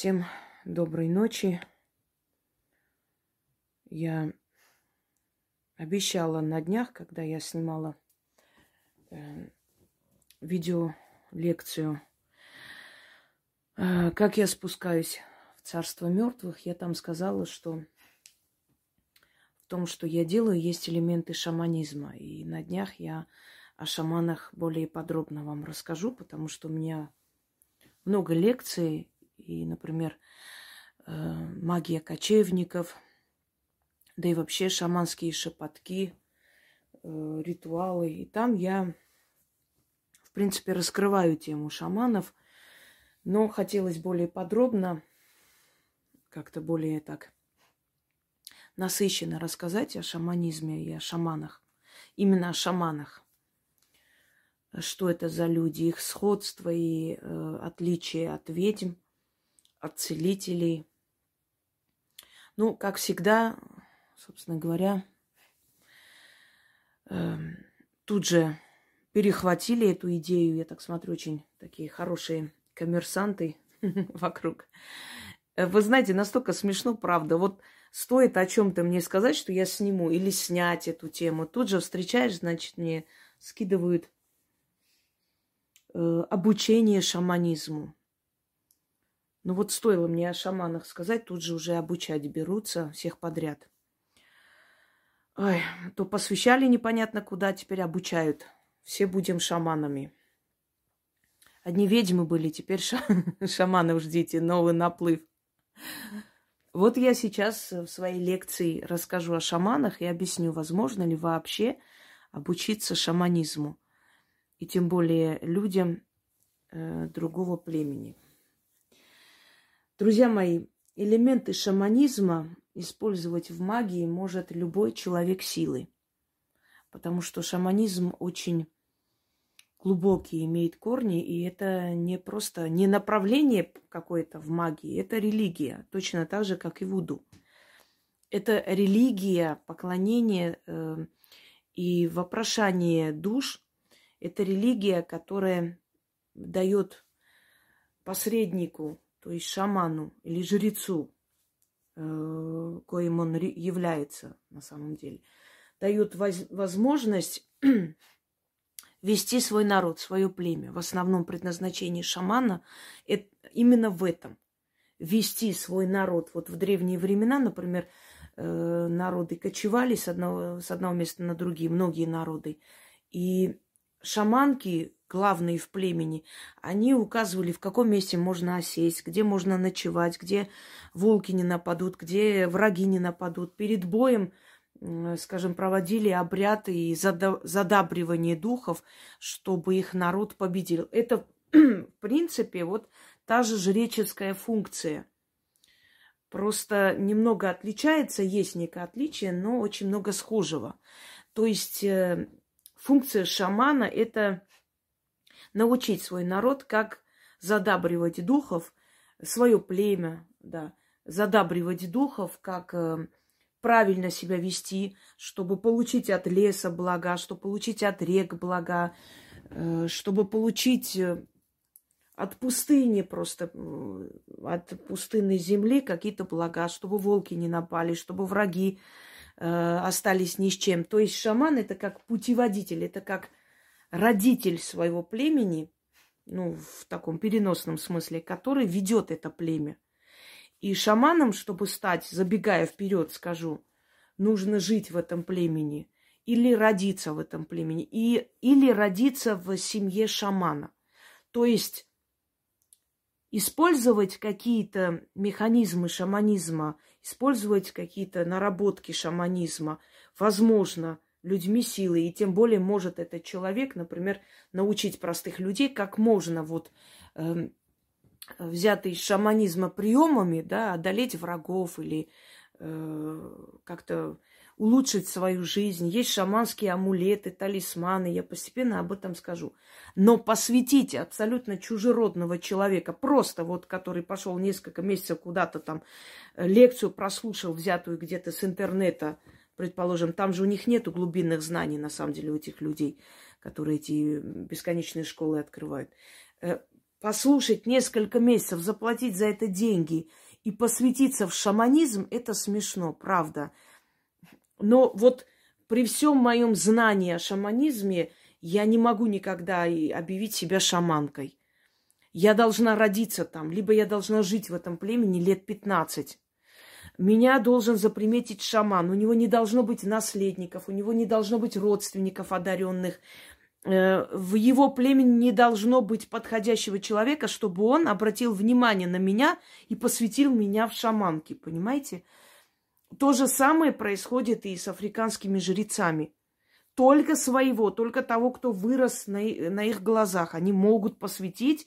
Всем доброй ночи. Я обещала на днях, когда я снимала э, видеолекцию, э, как я спускаюсь в царство мертвых, я там сказала, что в том, что я делаю, есть элементы шаманизма. И на днях я о шаманах более подробно вам расскажу, потому что у меня много лекций, и, например, э, магия кочевников, да и вообще шаманские шепотки, э, ритуалы. И там я, в принципе, раскрываю тему шаманов, но хотелось более подробно, как-то более так насыщенно рассказать о шаманизме и о шаманах. Именно о шаманах что это за люди, их сходство и э, отличие от ведьм, от целителей. Ну, как всегда, собственно говоря, э, тут же перехватили эту идею. Я так смотрю, очень такие хорошие коммерсанты вокруг. Вы знаете, настолько смешно, правда. Вот стоит о чем-то мне сказать, что я сниму или снять эту тему. Тут же встречаешь, значит, мне скидывают Э, обучение шаманизму. Ну вот стоило мне о шаманах сказать, тут же уже обучать берутся всех подряд. Ой, то посвящали непонятно куда, теперь обучают. Все будем шаманами. Одни ведьмы были, теперь ша- шаманов ждите, новый наплыв. Вот я сейчас в своей лекции расскажу о шаманах и объясню, возможно ли вообще обучиться шаманизму и тем более людям э, другого племени. Друзья мои, элементы шаманизма использовать в магии может любой человек силы, потому что шаманизм очень глубокий, имеет корни, и это не просто не направление какое-то в магии, это религия, точно так же, как и вуду. Это религия, поклонение э, и вопрошание душ это религия, которая дает посреднику, то есть шаману или жрецу, э, коим он является на самом деле, дает возможность вести свой народ, свое племя. В основном предназначение шамана это именно в этом. Вести свой народ. Вот в древние времена, например, э, народы кочевали с одного, с одного места на другие, многие народы. И шаманки, главные в племени, они указывали, в каком месте можно осесть, где можно ночевать, где волки не нападут, где враги не нападут. Перед боем, скажем, проводили обряды и задабривание духов, чтобы их народ победил. Это, в принципе, вот та же жреческая функция. Просто немного отличается, есть некое отличие, но очень много схожего. То есть э, функция шамана – это научить свой народ, как задабривать духов, свое племя, да, задабривать духов, как э, правильно себя вести, чтобы получить от леса блага, чтобы получить от рек блага, э, чтобы получить э, от пустыни просто, от пустынной земли какие-то блага, чтобы волки не напали, чтобы враги остались ни с чем. То есть шаман это как путеводитель, это как родитель своего племени, ну, в таком переносном смысле, который ведет это племя. И шаманом, чтобы стать, забегая вперед, скажу, нужно жить в этом племени или родиться в этом племени, и, или родиться в семье шамана. То есть использовать какие-то механизмы шаманизма, использовать какие-то наработки шаманизма, возможно, людьми силы, и тем более может этот человек, например, научить простых людей, как можно вот э, взятые из шаманизма приемами, да, одолеть врагов или э, как-то улучшить свою жизнь. Есть шаманские амулеты, талисманы, я постепенно об этом скажу. Но посвятить абсолютно чужеродного человека, просто вот который пошел несколько месяцев куда-то там, э, лекцию прослушал, взятую где-то с интернета, предположим, там же у них нету глубинных знаний, на самом деле, у этих людей, которые эти бесконечные школы открывают. Э, послушать несколько месяцев, заплатить за это деньги и посвятиться в шаманизм, это смешно, правда. Но вот при всем моем знании о шаманизме я не могу никогда объявить себя шаманкой. Я должна родиться там, либо я должна жить в этом племени лет 15. Меня должен заприметить шаман. У него не должно быть наследников, у него не должно быть родственников одаренных. Э, в его племени не должно быть подходящего человека, чтобы он обратил внимание на меня и посвятил меня в шаманки. Понимаете? То же самое происходит и с африканскими жрецами. Только своего, только того, кто вырос на, на их глазах, они могут посвятить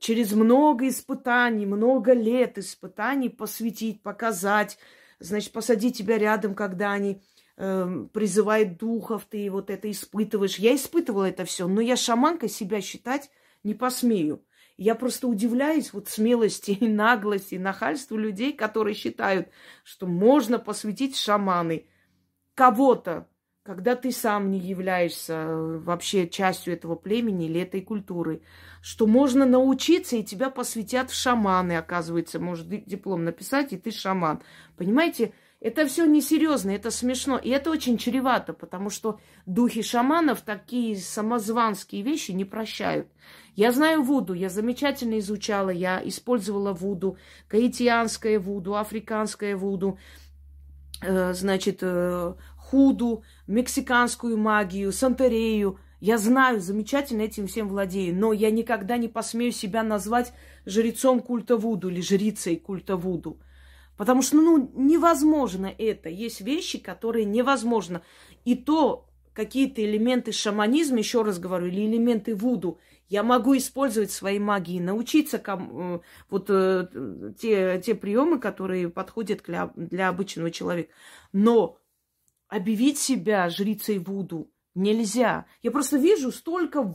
через много испытаний, много лет испытаний посвятить, показать, значит, посадить тебя рядом, когда они э, призывают духов, ты вот это испытываешь. Я испытывала это все, но я шаманкой себя считать не посмею. Я просто удивляюсь вот смелости и наглости, и нахальству людей, которые считают, что можно посвятить шаманы кого-то, когда ты сам не являешься э, вообще частью этого племени или этой культуры, что можно научиться, и тебя посвятят в шаманы, оказывается, может диплом написать, и ты шаман. Понимаете, это все несерьезно, это смешно, и это очень чревато, потому что духи шаманов такие самозванские вещи не прощают. Я знаю Вуду, я замечательно изучала, я использовала Вуду, гаитянское Вуду, африканское Вуду, э, значит, э, худу, мексиканскую магию, сантерею. Я знаю, замечательно этим всем владею, но я никогда не посмею себя назвать жрецом культа Вуду или жрицей культа Вуду. Потому что, ну, невозможно это. Есть вещи, которые невозможно. И то какие-то элементы шаманизма, еще раз говорю, или элементы Вуду, я могу использовать свои магии, научиться ком, э, вот э, те, те приемы, которые подходят для, для обычного человека. Но объявить себя жрицей Вуду нельзя. Я просто вижу столько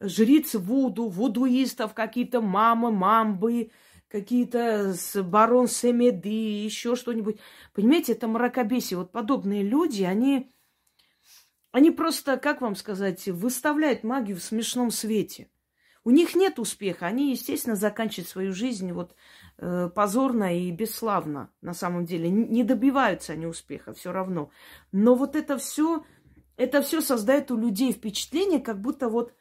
жриц Вуду, вудуистов, какие-то мамы, мамбы, какие-то барон Семеды, еще что-нибудь. Понимаете, это мракобесие. Вот подобные люди, они, они просто, как вам сказать, выставляют магию в смешном свете. У них нет успеха. Они, естественно, заканчивают свою жизнь вот позорно и бесславно. На самом деле не добиваются они успеха все равно. Но вот это все, это все создает у людей впечатление, как будто вот,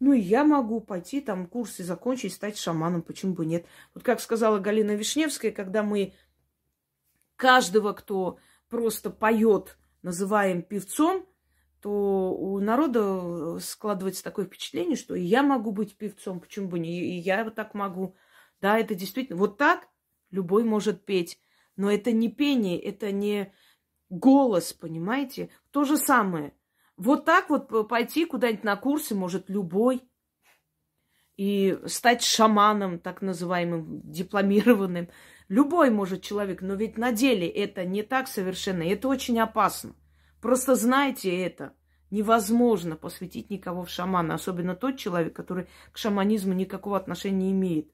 ну я могу пойти там курсы закончить, стать шаманом, почему бы нет. Вот как сказала Галина Вишневская, когда мы каждого, кто просто поет, называем певцом, то у народа складывается такое впечатление, что я могу быть певцом, почему бы не, и я вот так могу. Да, это действительно, вот так любой может петь, но это не пение, это не голос, понимаете? То же самое. Вот так вот пойти куда-нибудь на курсы может любой и стать шаманом, так называемым, дипломированным. Любой может человек, но ведь на деле это не так совершенно, это очень опасно. Просто знайте это. Невозможно посвятить никого в шамана, особенно тот человек, который к шаманизму никакого отношения не имеет.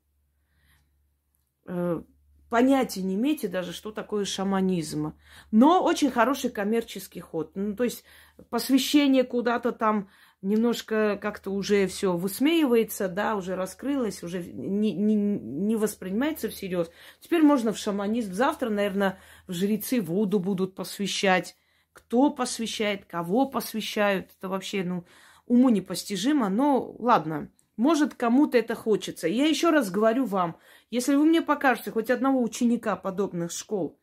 Э, понятия не имеете даже, что такое шаманизм. Но очень хороший коммерческий ход. Ну, то есть посвящение куда-то там немножко как-то уже все высмеивается, да, уже раскрылось, уже не, не, не воспринимается всерьез. Теперь можно в шаманизм. Завтра, наверное, в жрецы Вуду будут посвящать кто посвящает, кого посвящают. Это вообще, ну, уму непостижимо. Но ладно, может, кому-то это хочется. Я еще раз говорю вам, если вы мне покажете хоть одного ученика подобных школ,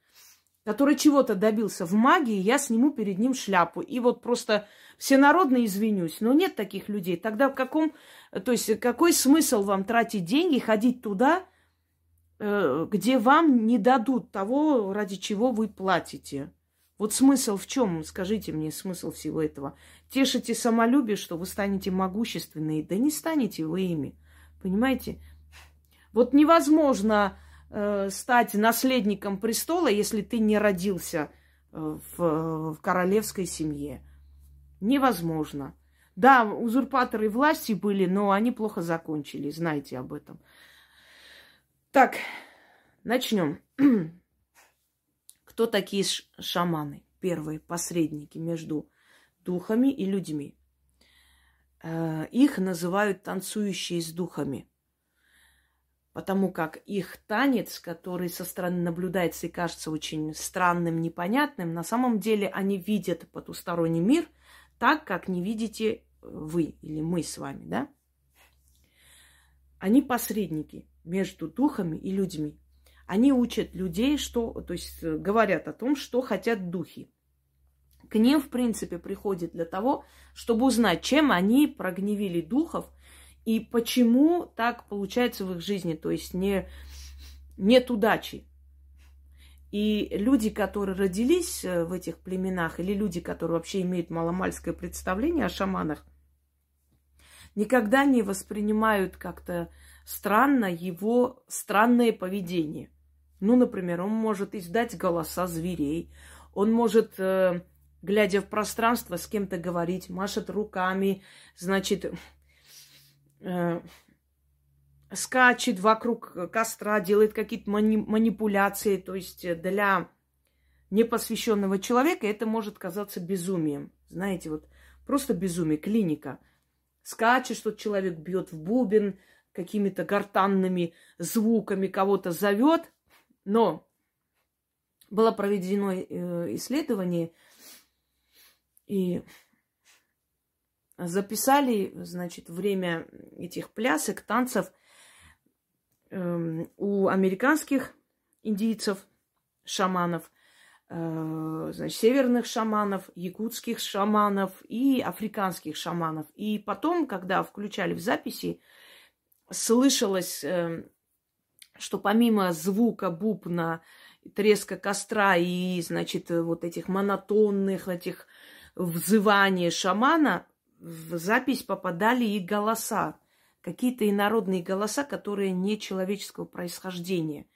который чего-то добился в магии, я сниму перед ним шляпу. И вот просто всенародно извинюсь. Но нет таких людей. Тогда в каком... То есть какой смысл вам тратить деньги, ходить туда, э, где вам не дадут того, ради чего вы платите? Вот смысл в чем? Скажите мне смысл всего этого. Тешите самолюбие, что вы станете могущественные. Да не станете вы ими. Понимаете? Вот невозможно э, стать наследником престола, если ты не родился э, в, в королевской семье. Невозможно. Да, узурпаторы власти были, но они плохо закончили. Знайте об этом. Так, начнем. Кто такие шаманы? Первые посредники между духами и людьми. Э, их называют танцующие с духами. Потому как их танец, который со стороны наблюдается и кажется очень странным, непонятным, на самом деле они видят потусторонний мир так, как не видите вы или мы с вами, да? Они посредники между духами и людьми. Они учат людей, что, то есть э, говорят о том, что хотят духи. К ним, в принципе, приходит для того, чтобы узнать, чем они прогневили духов и почему так получается в их жизни. То есть не, нет удачи. И люди, которые родились э, в этих племенах, или люди, которые вообще имеют маломальское представление о шаманах, никогда не воспринимают как-то странно его странное поведение. Ну, например, он может издать голоса зверей, он может, э, глядя в пространство, с кем-то говорить, машет руками, значит, э, скачет вокруг костра, делает какие-то мани- манипуляции. То есть для непосвященного человека это может казаться безумием. Знаете, вот просто безумие, клиника. Скачет, что человек бьет в бубен, какими-то гортанными звуками кого-то зовет – но было проведено э, исследование, и записали, значит, время этих плясок, танцев эм, у американских индийцев, шаманов, э, значит, северных шаманов, якутских шаманов и африканских шаманов. И потом, когда включали в записи, слышалось эм, что помимо звука бубна, треска костра и, значит, вот этих монотонных этих взываний шамана, в запись попадали и голоса. Какие-то инородные голоса, которые не человеческого происхождения.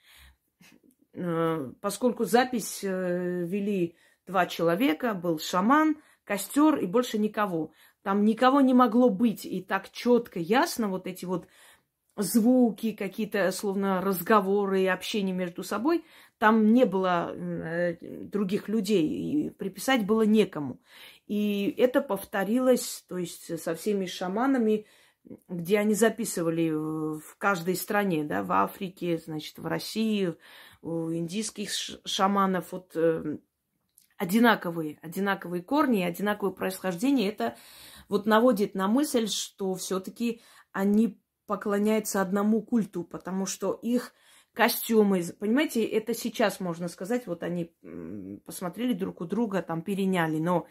Э, поскольку запись э, вели два человека, был шаман, костер и больше никого. Там никого не могло быть. И так четко, ясно вот эти вот звуки, какие-то словно разговоры и общение между собой. Там не было других людей, и приписать было некому. И это повторилось, то есть со всеми шаманами, где они записывали в каждой стране, да, в Африке, значит, в России, у индийских шаманов, вот э, одинаковые, одинаковые корни одинаковое происхождение. Это вот наводит на мысль, что все-таки они поклоняются одному культу, потому что их костюмы, понимаете, это сейчас можно сказать, вот они посмотрели друг у друга, там переняли, но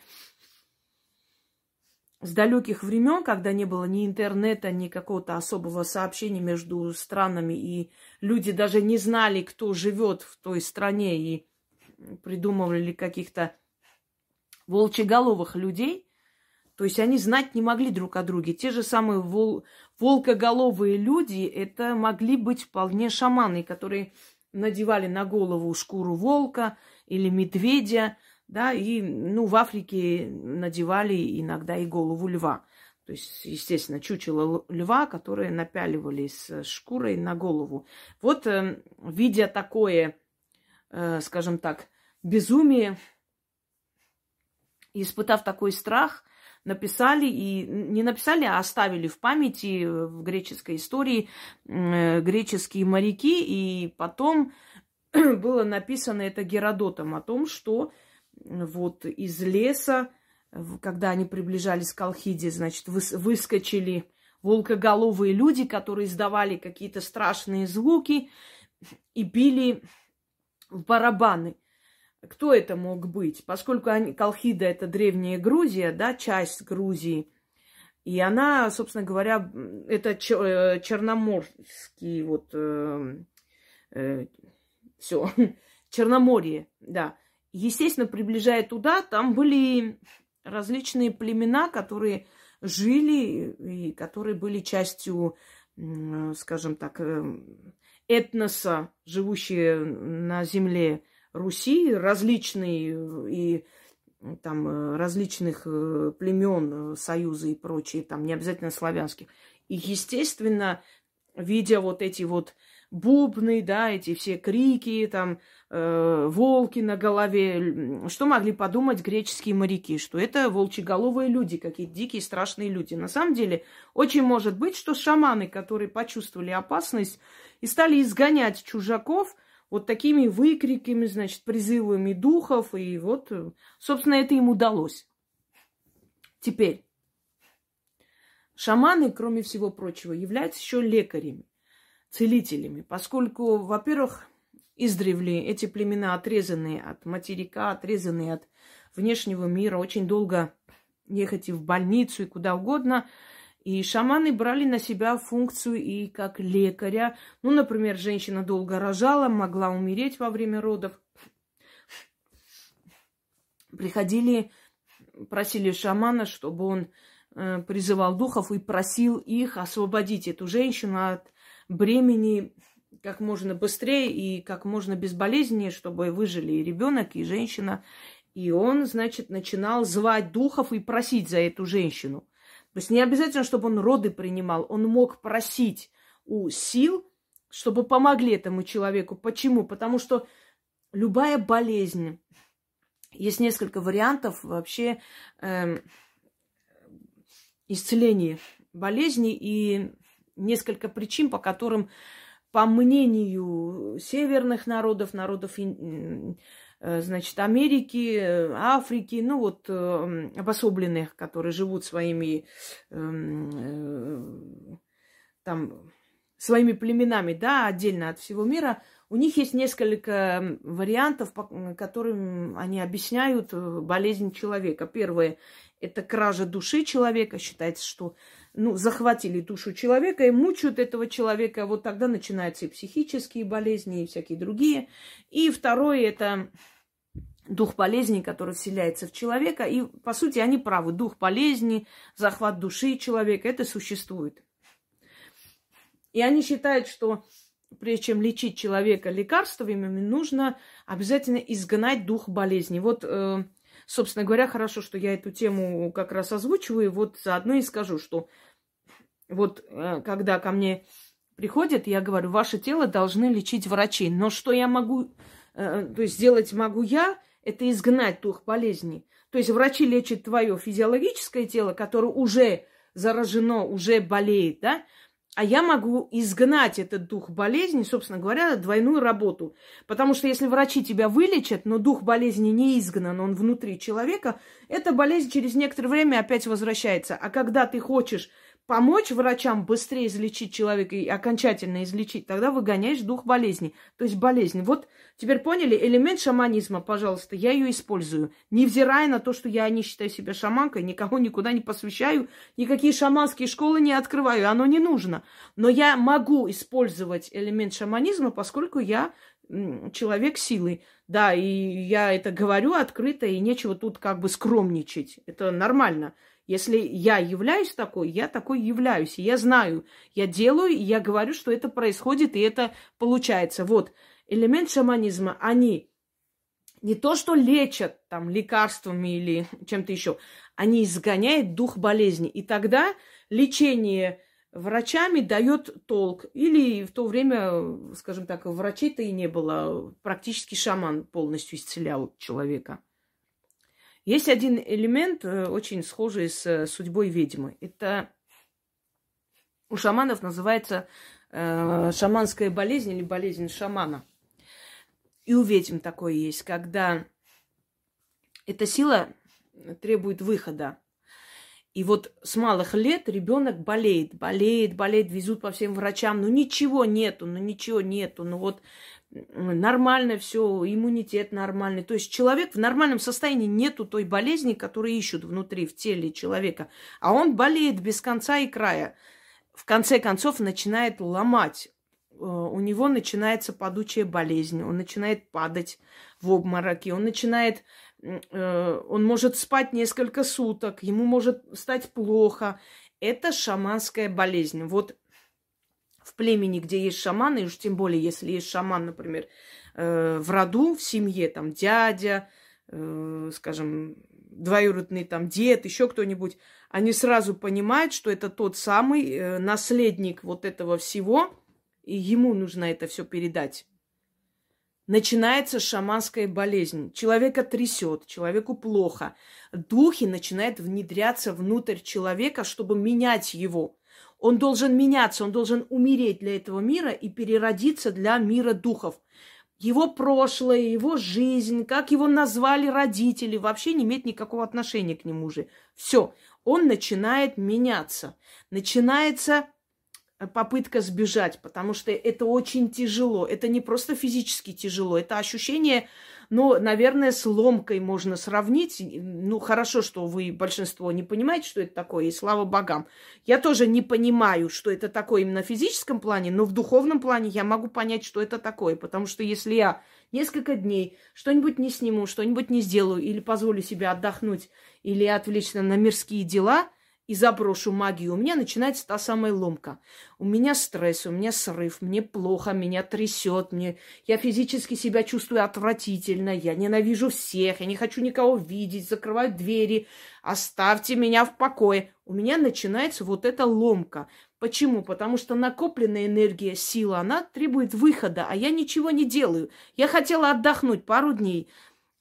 с далеких времен, когда не было ни интернета, ни какого-то особого сообщения между странами, и люди даже не знали, кто живет в той стране, и придумывали каких-то волчеголовых людей, то есть они знать не могли друг о друге. Те же самые вол... волкоголовые люди, это могли быть вполне шаманы, которые надевали на голову шкуру волка или медведя, да, и, ну, в Африке надевали иногда и голову льва. То есть, естественно, чучело льва, которое напяливали с шкурой на голову. Вот, э, видя такое, э, скажем так, безумие, испытав такой страх, написали и не написали, а оставили в памяти в греческой истории э, греческие моряки, и потом было написано это Геродотом о том, что вот из леса, когда они приближались к Алхиде, значит, выскочили волкоголовые люди, которые издавали какие-то страшные звуки и били в барабаны. Кто это мог быть? Поскольку они, Колхида это древняя Грузия, да, часть Грузии, и она, собственно говоря, это э, черноморский вот э, э, все Черноморье, да. Естественно, приближая туда, там были различные племена, которые жили и которые были частью, скажем так, э, этноса, живущие на земле Руси различные и там э, различных э, племен, э, союза и прочие, там не обязательно славянских. И, естественно, видя вот эти вот бубны, да, эти все крики, там, э, волки на голове. Что могли подумать греческие моряки? Что это волчеголовые люди, какие-то дикие, страшные люди. На самом деле, очень может быть, что шаманы, которые почувствовали опасность и стали изгонять чужаков вот такими выкриками, значит, призывами духов, и вот, собственно, это им удалось. Теперь, шаманы, кроме всего прочего, являются еще лекарями, целителями, поскольку, во-первых, издревле эти племена отрезанные от материка, отрезанные от внешнего мира, очень долго ехать и в больницу, и куда угодно. И шаманы брали на себя функцию и как лекаря. Ну, например, женщина долго рожала, могла умереть во время родов. Приходили просили шамана, чтобы он э, призывал духов и просил их освободить эту женщину от бремени как можно быстрее и как можно безболезненнее, чтобы выжили и ребенок, и женщина. И он, значит, начинал звать духов и просить за эту женщину. То есть не обязательно, чтобы он роды принимал, он мог просить у сил, чтобы помогли этому человеку. Почему? Потому что любая болезнь, есть несколько вариантов вообще э, исцеления болезни и несколько причин, по которым, по мнению северных народов, народов значит, Америки, Африки, ну вот э, обособленных, которые живут своими эм, э, там своими племенами, да, отдельно от всего мира, у них есть несколько вариантов, по которым они объясняют э, болезнь человека. Первое – это кража души человека. Считается, что ну, захватили душу человека и мучают этого человека. Вот тогда начинаются и психические болезни, и всякие другие. И второе – это дух болезни, который вселяется в человека. И, по сути, они правы. Дух болезни, захват души человека – это существует. И они считают, что прежде чем лечить человека лекарствами, нужно обязательно изгнать дух болезни. Вот, э, собственно говоря, хорошо, что я эту тему как раз озвучиваю. Вот заодно и скажу, что вот э, когда ко мне приходят, я говорю, ваше тело должны лечить врачи. Но что я могу, э, то есть сделать могу я, это изгнать дух болезни. То есть врачи лечат твое физиологическое тело, которое уже заражено, уже болеет, да, а я могу изгнать этот дух болезни, собственно говоря, двойную работу. Потому что если врачи тебя вылечат, но дух болезни не изгнан, он внутри человека, эта болезнь через некоторое время опять возвращается. А когда ты хочешь помочь врачам быстрее излечить человека и окончательно излечить, тогда выгоняешь дух болезни. То есть болезнь. Вот теперь поняли, элемент шаманизма, пожалуйста, я ее использую. Невзирая на то, что я не считаю себя шаманкой, никого никуда не посвящаю, никакие шаманские школы не открываю, оно не нужно. Но я могу использовать элемент шаманизма, поскольку я человек силы. Да, и я это говорю открыто, и нечего тут как бы скромничать. Это нормально. Если я являюсь такой, я такой являюсь. И я знаю, я делаю, и я говорю, что это происходит, и это получается. Вот, элемент шаманизма, они не то, что лечат там лекарствами или чем-то еще, они изгоняют дух болезни. И тогда лечение врачами дает толк. Или в то время, скажем так, врачей-то и не было. Практически шаман полностью исцелял человека. Есть один элемент, э, очень схожий с э, судьбой ведьмы. Это у шаманов называется э, шаманская болезнь или болезнь шамана. И у ведьм такое есть, когда эта сила требует выхода. И вот с малых лет ребенок болеет, болеет, болеет, везут по всем врачам, ну ничего нету, ну ничего нету, ну вот нормально все, иммунитет нормальный. То есть человек в нормальном состоянии нету той болезни, которую ищут внутри, в теле человека. А он болеет без конца и края. В конце концов начинает ломать. Э, у него начинается падучая болезнь, он начинает падать в обмороки, он начинает, э, он может спать несколько суток, ему может стать плохо. Это шаманская болезнь. Вот в племени, где есть шаманы, и уж тем более, если есть шаман, например, э, в роду, в семье, там, дядя, э, скажем, двоюродный там дед, еще кто-нибудь, они сразу понимают, что это тот самый э, наследник вот этого всего, и ему нужно это все передать. Начинается шаманская болезнь. Человека трясет, человеку плохо. Духи начинают внедряться внутрь человека, чтобы менять его. Он должен меняться, он должен умереть для этого мира и переродиться для мира духов. Его прошлое, его жизнь, как его назвали родители, вообще не имеет никакого отношения к нему же. Все, он начинает меняться. Начинается Э, попытка сбежать, потому что это очень тяжело. Это не просто физически тяжело, это ощущение, ну, наверное, с ломкой можно сравнить. Ну, хорошо, что вы, большинство, не понимаете, что это такое, и слава богам. Я тоже не понимаю, что это такое именно в физическом плане, но в духовном плане я могу понять, что это такое, потому что если я несколько дней что-нибудь не сниму, что-нибудь не сделаю, или позволю себе отдохнуть, или отвлечься на мирские дела – и заброшу магию, у меня начинается та самая ломка. У меня стресс, у меня срыв, мне плохо, меня трясет, мне... я физически себя чувствую отвратительно, я ненавижу всех, я не хочу никого видеть, закрываю двери, оставьте меня в покое. У меня начинается вот эта ломка. Почему? Потому что накопленная энергия, сила, она требует выхода, а я ничего не делаю. Я хотела отдохнуть пару дней,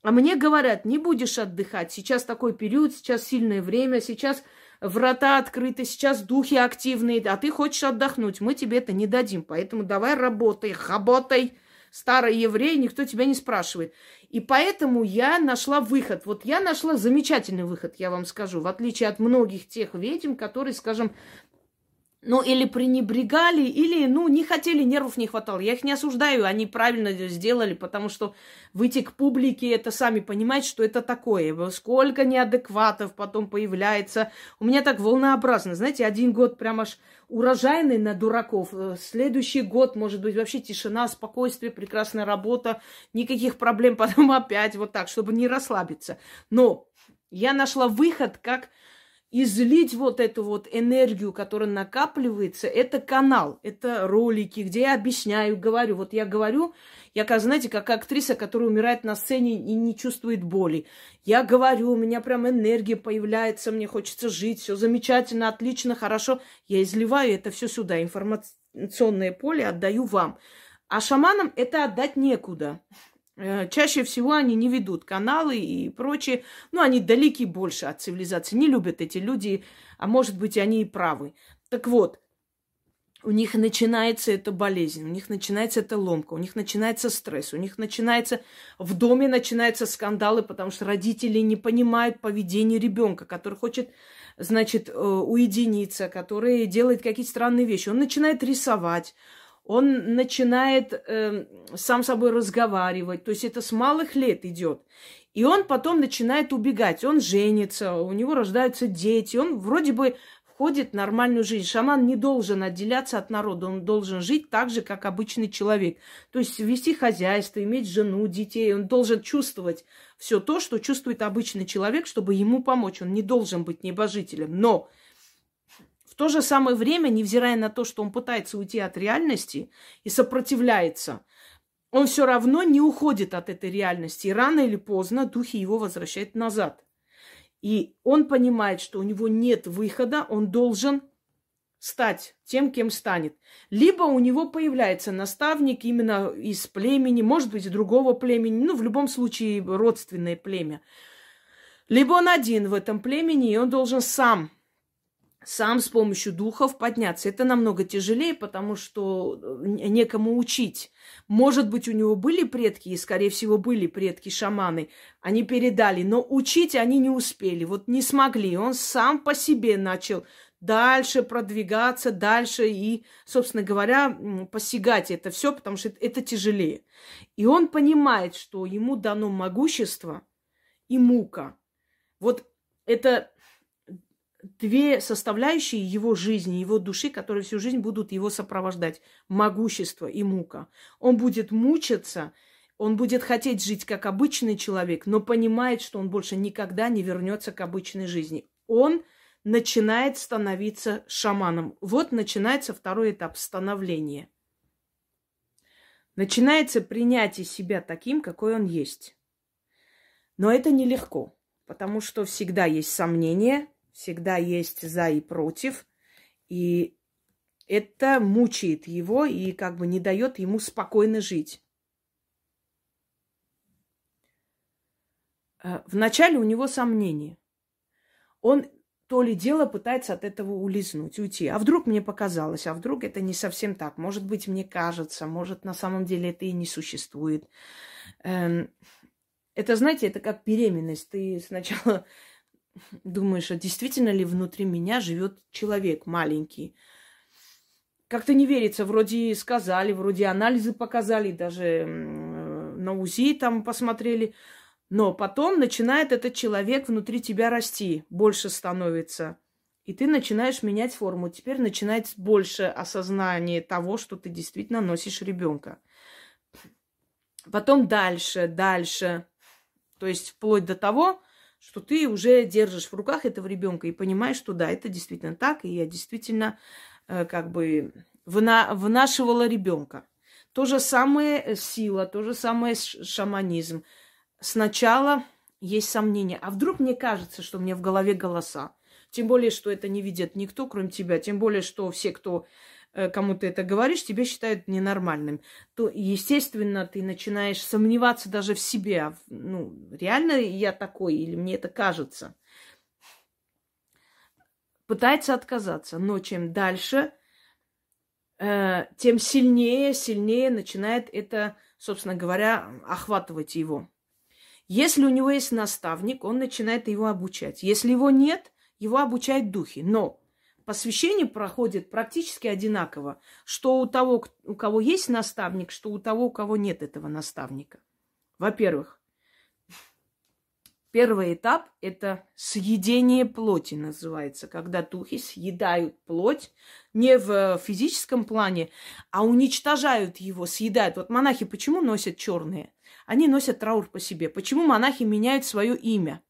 а мне говорят, не будешь отдыхать. Сейчас такой период, сейчас сильное время, сейчас врата открыты, сейчас духи активные, а ты хочешь отдохнуть. Мы тебе это не дадим. Поэтому давай работай, работай. Старый еврей, никто тебя не спрашивает. И поэтому я нашла выход. Вот я нашла замечательный выход, я вам скажу. В отличие от многих тех ведьм, которые, скажем, ну, или пренебрегали, или, ну, не хотели, нервов не хватало. Я их не осуждаю, они правильно сделали, потому что выйти к публике, это сами понимаете, что это такое. Сколько неадекватов потом появляется. У меня так волнообразно, знаете, один год прям аж урожайный на дураков. Э, следующий год, может быть, вообще тишина, спокойствие, прекрасная работа, никаких проблем, потом опять вот так, чтобы не расслабиться. Но я нашла выход, как излить вот эту вот энергию, которая накапливается, это канал, это ролики, где я объясняю, говорю. Вот я говорю, я, как, знаете, как актриса, которая умирает на сцене и не чувствует боли. Я говорю, у меня прям энергия появляется, мне хочется жить, все замечательно, отлично, хорошо. Я изливаю это все сюда, информационное поле отдаю вам. А шаманам это отдать некуда. Э, чаще всего они не ведут каналы и прочее. Ну, они далеки больше от цивилизации. Не любят эти люди, а может быть, они и правы. Так вот, у них начинается эта болезнь, у них начинается эта ломка, у них начинается стресс, у них начинается в доме начинаются скандалы, потому что родители не понимают поведение ребенка, который хочет, значит, э, уединиться, который делает какие-то странные вещи. Он начинает рисовать, он начинает э, сам собой разговаривать. То есть это с малых лет идет. И он потом начинает убегать. Он женится, у него рождаются дети. Он вроде бы входит в нормальную жизнь. Шаман не должен отделяться от народа. Он должен жить так же, как обычный человек. То есть вести хозяйство, иметь жену, детей. Он должен чувствовать все то, что чувствует обычный человек, чтобы ему помочь. Он не должен быть небожителем. Но то же самое время, невзирая на то, что он пытается уйти от реальности и сопротивляется, он все равно не уходит от этой реальности. И рано или поздно духи его возвращают назад. И он понимает, что у него нет выхода, он должен стать тем, кем станет. Либо у него появляется наставник именно из племени, может быть, другого племени, ну, в любом случае, родственное племя. Либо он один в этом племени, и он должен сам сам с помощью духов подняться. Это намного тяжелее, потому что э, некому учить. Может быть, у него были предки, и, скорее всего, были предки-шаманы. Они передали, но учить они не успели, вот не смогли. Он сам по себе начал дальше продвигаться, дальше и, собственно говоря, посягать это все, потому что это тяжелее. И он понимает, что ему дано могущество и мука. Вот это две составляющие его жизни, его души, которые всю жизнь будут его сопровождать. Могущество и мука. Он будет мучиться, он будет хотеть жить как обычный человек, но понимает, что он больше никогда не вернется к обычной жизни. Он начинает становиться шаманом. Вот начинается второй этап становления. Начинается принятие себя таким, какой он есть. Но это нелегко, потому что всегда есть сомнения – всегда есть за и против. И это мучает его и как бы не дает ему спокойно жить. Э, вначале у него сомнения. Он то ли дело пытается от этого улизнуть, уйти. А вдруг мне показалось, а вдруг это не совсем так. Может быть, мне кажется, может, на самом деле это и не существует. Эм, это, знаете, это как беременность. Ты сначала думаешь, а действительно ли внутри меня живет человек маленький? Как-то не верится, вроде сказали, вроде анализы показали, даже на УЗИ там посмотрели. Но потом начинает этот человек внутри тебя расти, больше становится. И ты начинаешь менять форму. Теперь начинается больше осознание того, что ты действительно носишь ребенка. Потом дальше, дальше. То есть вплоть до того, что ты уже держишь в руках этого ребенка и понимаешь, что да, это действительно так, и я действительно э, как бы вна- внашивала ребенка. То же самое сила, то же самое шаманизм сначала есть сомнения. А вдруг мне кажется, что мне в голове голоса? Тем более, что это не видит никто, кроме тебя. Тем более, что все, кто э, кому ты это говоришь, тебя считают ненормальным. То, естественно, ты начинаешь сомневаться даже в себе. А ну, реально я такой или мне это кажется? Пытается отказаться. Но чем дальше, э, тем сильнее, сильнее начинает это, собственно говоря, охватывать его. Если у него есть наставник, он начинает его обучать. Если его нет, его обучают духи. Но посвящение проходит практически одинаково, что у того, у кого есть наставник, что у того, у кого нет этого наставника. Во-первых, первый этап – это съедение плоти называется, когда духи съедают плоть не в физическом плане, а уничтожают его, съедают. Вот монахи почему носят черные? Они носят траур по себе. Почему монахи меняют свое имя?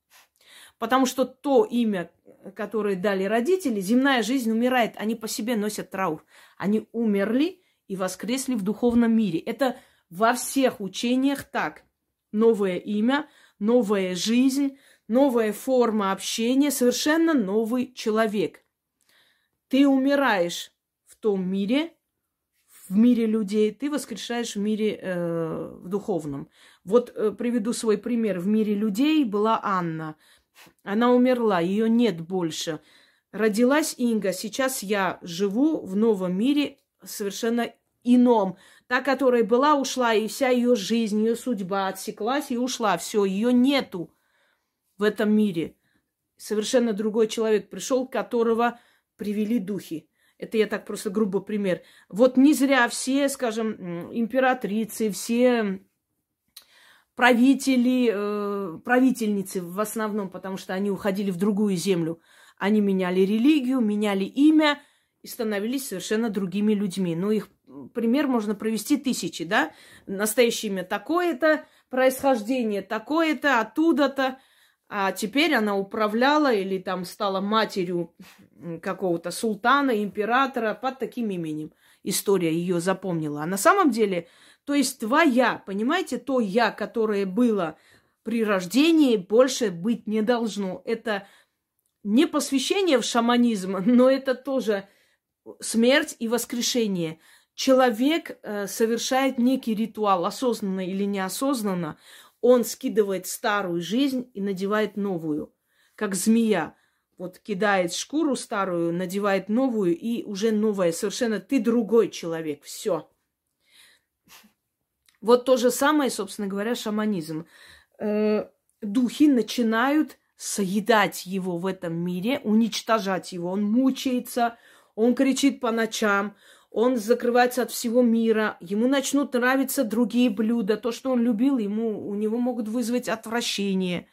Потому что то имя, которое дали родители, земная жизнь умирает. Они по себе носят траур. Они умерли и воскресли в духовном мире. Это во всех учениях так. Новое имя, новая жизнь, новая форма общения, совершенно новый человек. Ты умираешь в том мире, в мире людей, ты воскрешаешь в мире э, в духовном. Вот э, приведу свой пример. В мире людей была Анна. Она умерла, ее нет больше. Родилась Инга. Сейчас я живу в новом мире совершенно ином. Та, которая была, ушла, и вся ее жизнь, ее судьба отсеклась и ушла. Все, ее нету в этом мире. Совершенно другой человек пришел, которого привели духи. Это я так просто грубо пример. Вот не зря все, скажем, императрицы, все правители, э, правительницы в основном, потому что они уходили в другую землю. Они меняли религию, меняли имя и становились совершенно другими людьми. Ну, их пример можно провести тысячи, да? Настоящее имя такое-то, происхождение такое-то, оттуда-то. А теперь она управляла или там стала матерью какого-то султана, императора под таким именем. История ее запомнила. А на самом деле, то есть твоя, понимаете, то я, которое было при рождении, больше быть не должно. Это не посвящение в шаманизм, но это тоже смерть и воскрешение. Человек э, совершает некий ритуал, осознанно или неосознанно он скидывает старую жизнь и надевает новую, как змея. Вот кидает шкуру старую, надевает новую, и уже новая. Совершенно ты другой человек. Все. Вот то же самое, собственно говоря, шаманизм. Э, духи начинают соедать его в этом мире, уничтожать его. Он мучается, он кричит по ночам, он закрывается от всего мира, ему начнут нравиться другие блюда, то, что он любил, ему, у него могут вызвать отвращение.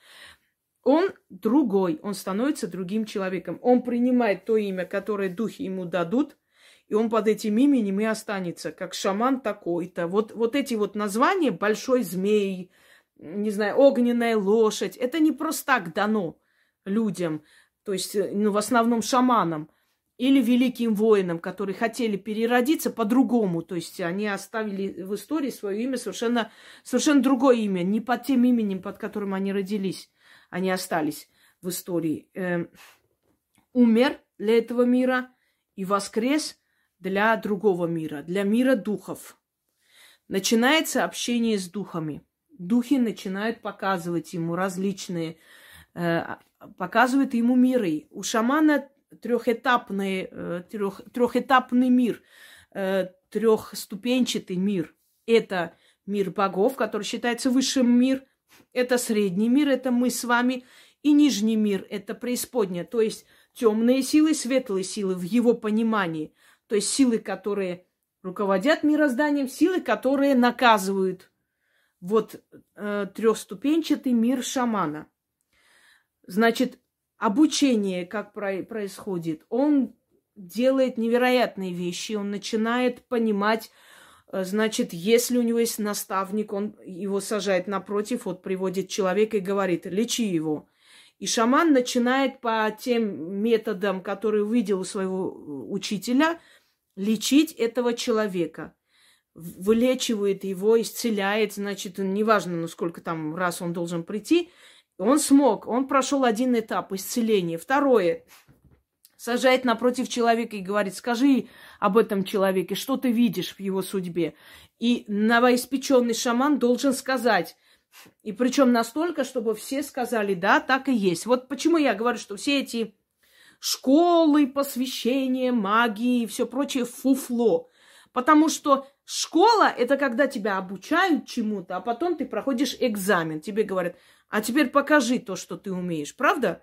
Он другой, он становится другим человеком. Он принимает то имя, которое духи ему дадут, и он под этим именем и останется, как шаман такой-то. Вот, вот эти вот названия «большой змей», не знаю, «огненная лошадь», это не просто так дано людям, то есть, ну, в основном шаманам или великим воинам, которые хотели переродиться по-другому. То есть они оставили в истории свое имя совершенно, совершенно другое имя, не под тем именем, под которым они родились. Они остались в истории. Э, умер для этого мира и воскрес для другого мира, для мира духов. Начинается общение с духами. Духи начинают показывать ему различные, э, показывают ему миры. У шамана трехэтапный, э, трех, трехэтапный мир, э, трехступенчатый мир. Это мир богов, который считается высшим мир. Это средний мир, это мы с вами. И нижний мир, это преисподняя. То есть темные силы, светлые силы в его понимании. То есть силы, которые руководят мирозданием, силы, которые наказывают. Вот э, трехступенчатый мир шамана. Значит, обучение как про- происходит. Он делает невероятные вещи, он начинает понимать, э, значит, если у него есть наставник, он его сажает напротив, вот приводит человека и говорит, лечи его. И шаман начинает по тем методам, которые увидел у своего э, учителя, лечить этого человека. Вылечивает его, исцеляет, значит, неважно, ну сколько там раз он должен прийти. Он смог, он прошел один этап исцеления. Второе, сажает напротив человека и говорит, скажи об этом человеке, что ты видишь в его судьбе. И новоиспеченный шаман должен сказать, и причем настолько, чтобы все сказали, да, так и есть. Вот почему я говорю, что все эти школы, посвящения, магии и все прочее фуфло. Потому что школа – это когда тебя обучают чему-то, а потом ты проходишь экзамен. Тебе говорят, а теперь покажи то, что ты умеешь. Правда?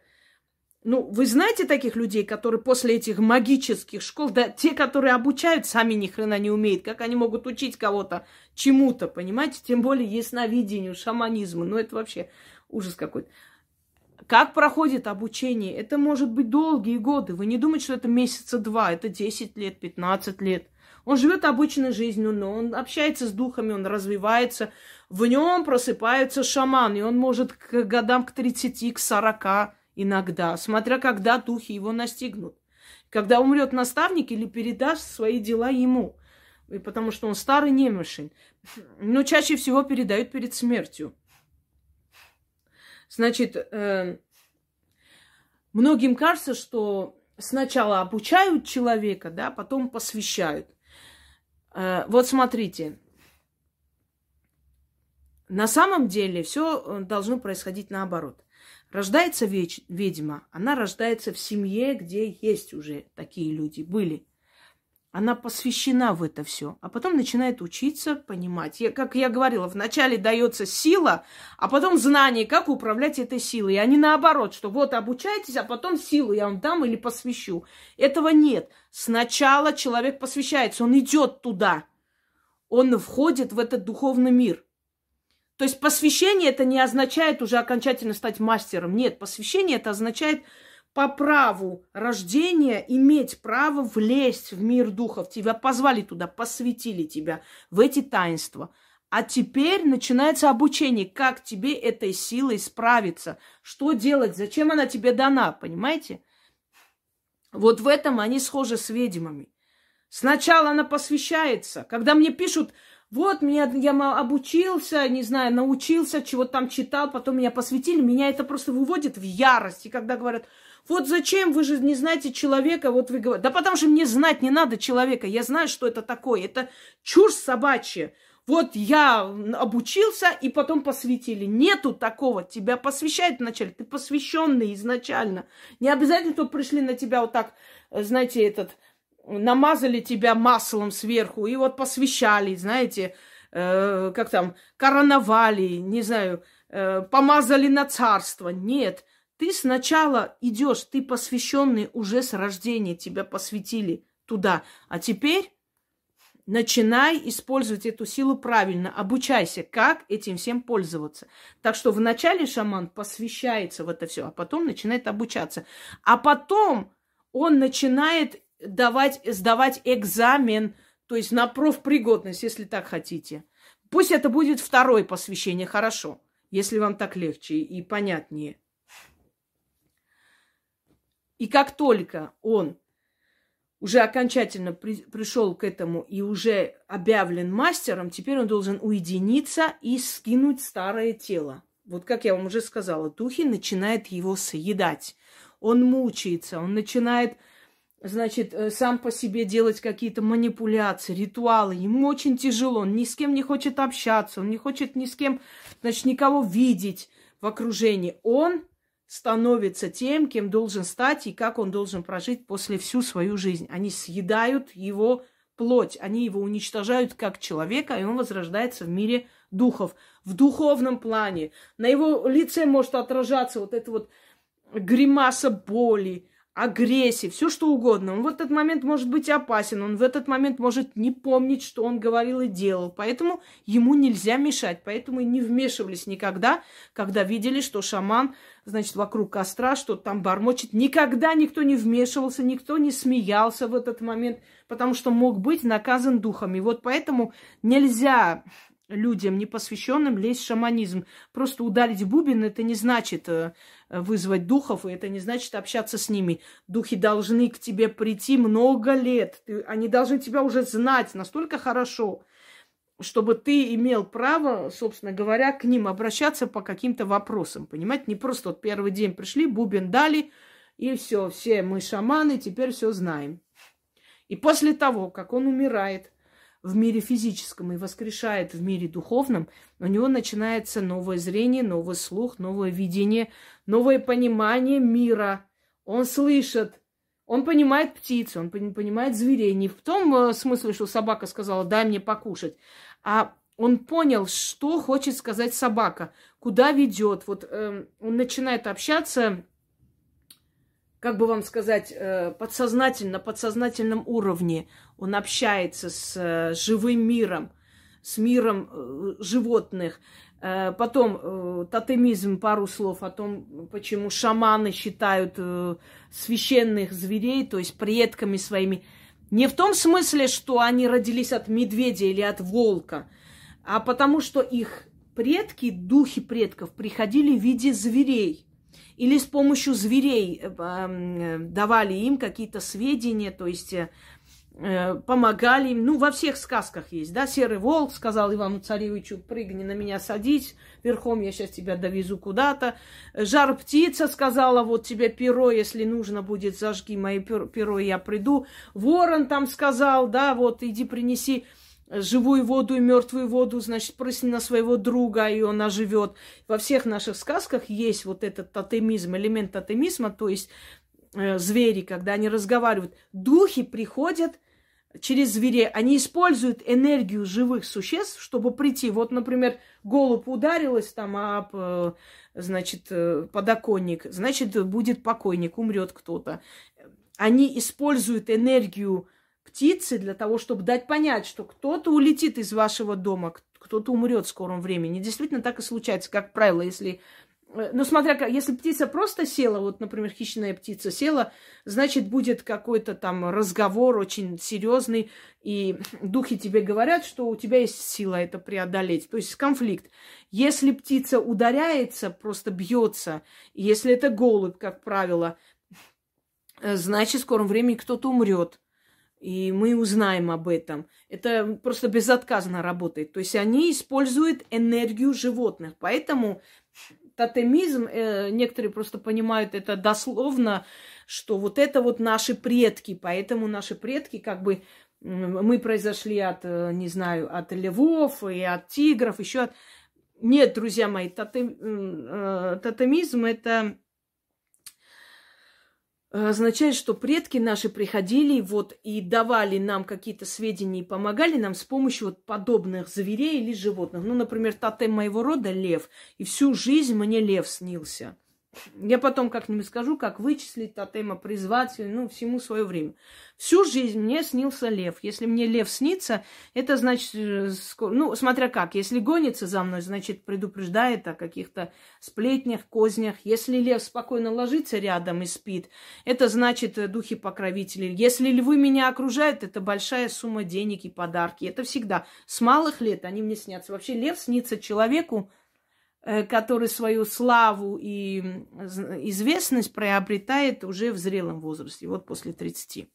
Ну, вы знаете таких людей, которые после этих магических школ, да, те, которые обучают, сами ни хрена не умеют. Как они могут учить кого-то чему-то, понимаете? Тем более ясновидению, шаманизму. Ну, это вообще ужас какой-то. Как проходит обучение? Это может быть долгие годы. Вы не думаете, что это месяца два, это 10 лет, 15 лет. Он живет обычной жизнью, но он общается с духами, он развивается. В нем просыпается шаман, и он может к годам к 30, к 40 иногда, смотря когда духи его настигнут. Когда умрет наставник или передаст свои дела ему, потому что он старый немощен. Но чаще всего передают перед смертью. Значит, э, многим кажется, что сначала обучают человека, да, потом посвящают. Э, вот смотрите, на самом деле все должно происходить наоборот. Рождается ведь, ведьма, она рождается в семье, где есть уже такие люди, были. Она посвящена в это все, а потом начинает учиться, понимать. Я, как я говорила, вначале дается сила, а потом знание, как управлять этой силой. А не наоборот, что вот обучайтесь, а потом силу я вам дам или посвящу. Этого нет. Сначала человек посвящается, он идет туда. Он входит в этот духовный мир. То есть посвящение это не означает уже окончательно стать мастером. Нет, посвящение это означает по праву рождения иметь право влезть в мир духов. Тебя позвали туда, посвятили тебя в эти таинства. А теперь начинается обучение, как тебе этой силой справиться, что делать, зачем она тебе дана, понимаете? Вот в этом они схожи с ведьмами. Сначала она посвящается. Когда мне пишут, вот, меня, я обучился, не знаю, научился, чего там читал, потом меня посвятили, меня это просто выводит в ярость. И когда говорят, вот зачем, вы же не знаете человека, вот вы говорите, да потому что мне знать не надо человека, я знаю, что это такое, это чушь собачья. Вот я обучился и потом посвятили. Нету такого. Тебя посвящают вначале. Ты посвященный изначально. Не обязательно, чтобы пришли на тебя вот так, знаете, этот намазали тебя маслом сверху и вот посвящали, знаете, э, как там, короновали, не знаю, э, помазали на царство. Нет, ты сначала идешь, ты посвященный уже с рождения, тебя посвятили туда. А теперь начинай использовать эту силу правильно, обучайся, как этим всем пользоваться. Так что вначале шаман посвящается в это все, а потом начинает обучаться. А потом он начинает давать, сдавать экзамен, то есть на профпригодность, если так хотите. Пусть это будет второе посвящение, хорошо, если вам так легче и понятнее. И как только он уже окончательно при, пришел к этому и уже объявлен мастером, теперь он должен уединиться и скинуть старое тело. Вот как я вам уже сказала, духи начинают его съедать. Он мучается, он начинает значит, э, сам по себе делать какие-то манипуляции, ритуалы. Ему очень тяжело, он ни с кем не хочет общаться, он не хочет ни с кем, значит, никого видеть в окружении. Он становится тем, кем должен стать и как он должен прожить после всю свою жизнь. Они съедают его плоть, они его уничтожают как человека, и он возрождается в мире духов, в духовном плане. На его лице может отражаться вот эта вот гримаса боли, агрессии, все что угодно. Он в этот момент может быть опасен, он в этот момент может не помнить, что он говорил и делал. Поэтому ему нельзя мешать. Поэтому и не вмешивались никогда, когда видели, что шаман, значит, вокруг костра что-то там бормочет. Никогда никто не вмешивался, никто не смеялся в этот момент, потому что мог быть наказан духами. Вот поэтому нельзя людям, непосвященным, лезть в шаманизм. Просто ударить бубен это не значит э, вызвать духов, и это не значит общаться с ними. Духи должны к тебе прийти много лет. Они должны тебя уже знать настолько хорошо, чтобы ты имел право, собственно говоря, к ним обращаться по каким-то вопросам. Понимаете, не просто вот первый день пришли, бубен дали, и все, все мы шаманы, теперь все знаем. И после того, как он умирает, в мире физическом и воскрешает в мире духовном, у него начинается новое зрение, новый слух, новое видение, новое понимание мира. Он слышит, он понимает птиц, он понимает зверей. Не в том э, смысле, что собака сказала, дай мне покушать, а он понял, что хочет сказать собака, куда ведет. Вот э, он начинает общаться как бы вам сказать, э, подсознательно, подсознательном уровне он общается с э, живым миром, с миром э, животных. Потом тотемизм, пару слов о том, почему шаманы считают священных зверей, то есть предками своими. Не в том смысле, что они родились от медведя или от волка, а потому что их предки, духи предков, приходили в виде зверей. Или с помощью зверей э, э, давали им какие-то сведения, то есть э, помогали им. Ну, во всех сказках есть, да, серый волк сказал Ивану Царевичу, прыгни на меня садись, верхом я сейчас тебя довезу куда-то. Жар птица сказала, вот тебе перо, если нужно будет, зажги мое перо, я приду. Ворон там сказал, да, вот иди принеси живую воду и мертвую воду, значит, прысни на своего друга, и он оживет. Во всех наших сказках есть вот этот тотемизм, элемент тотемизма, то есть э, звери, когда они разговаривают. Духи приходят через зверей, они используют энергию живых существ, чтобы прийти. Вот, например, голубь ударилась там об, э, значит, э, подоконник, значит, будет покойник, умрет кто-то. Они используют энергию птицы для того, чтобы дать понять, что кто-то улетит из вашего дома, кто-то умрет в скором времени. Действительно так и случается, как правило, если ну, смотря как, если птица просто села, вот, например, хищная птица села, значит, будет какой-то там разговор очень серьезный, и духи тебе говорят, что у тебя есть сила это преодолеть, то есть конфликт. Если птица ударяется, просто бьется, если это голубь, как правило, э, значит, в скором времени кто-то умрет и мы узнаем об этом. Это просто безотказно работает. То есть они используют энергию животных. Поэтому тотемизм, э, некоторые просто понимают это дословно, что вот это вот наши предки. Поэтому наши предки как бы мы произошли от, э, не знаю, от львов и от тигров, еще от... Нет, друзья мои, тотем, э, тотемизм это означает, что предки наши приходили вот и давали нам какие-то сведения и помогали нам с помощью вот подобных зверей или животных. Ну, например, тотем моего рода – лев. И всю жизнь мне лев снился. Я потом как-нибудь скажу, как вычислить тотема призвателя, ну, всему свое время. Всю жизнь мне снился лев. Если мне лев снится, это значит, э, ну, смотря как. Если гонится за мной, значит, предупреждает о каких-то сплетнях, кознях. Если лев спокойно ложится рядом и спит, это значит э, духи покровители. Если львы меня окружают, это большая сумма денег и подарки. Это всегда. С малых лет они мне снятся. Вообще лев снится человеку, который свою славу и известность приобретает уже в зрелом возрасте, вот после 30.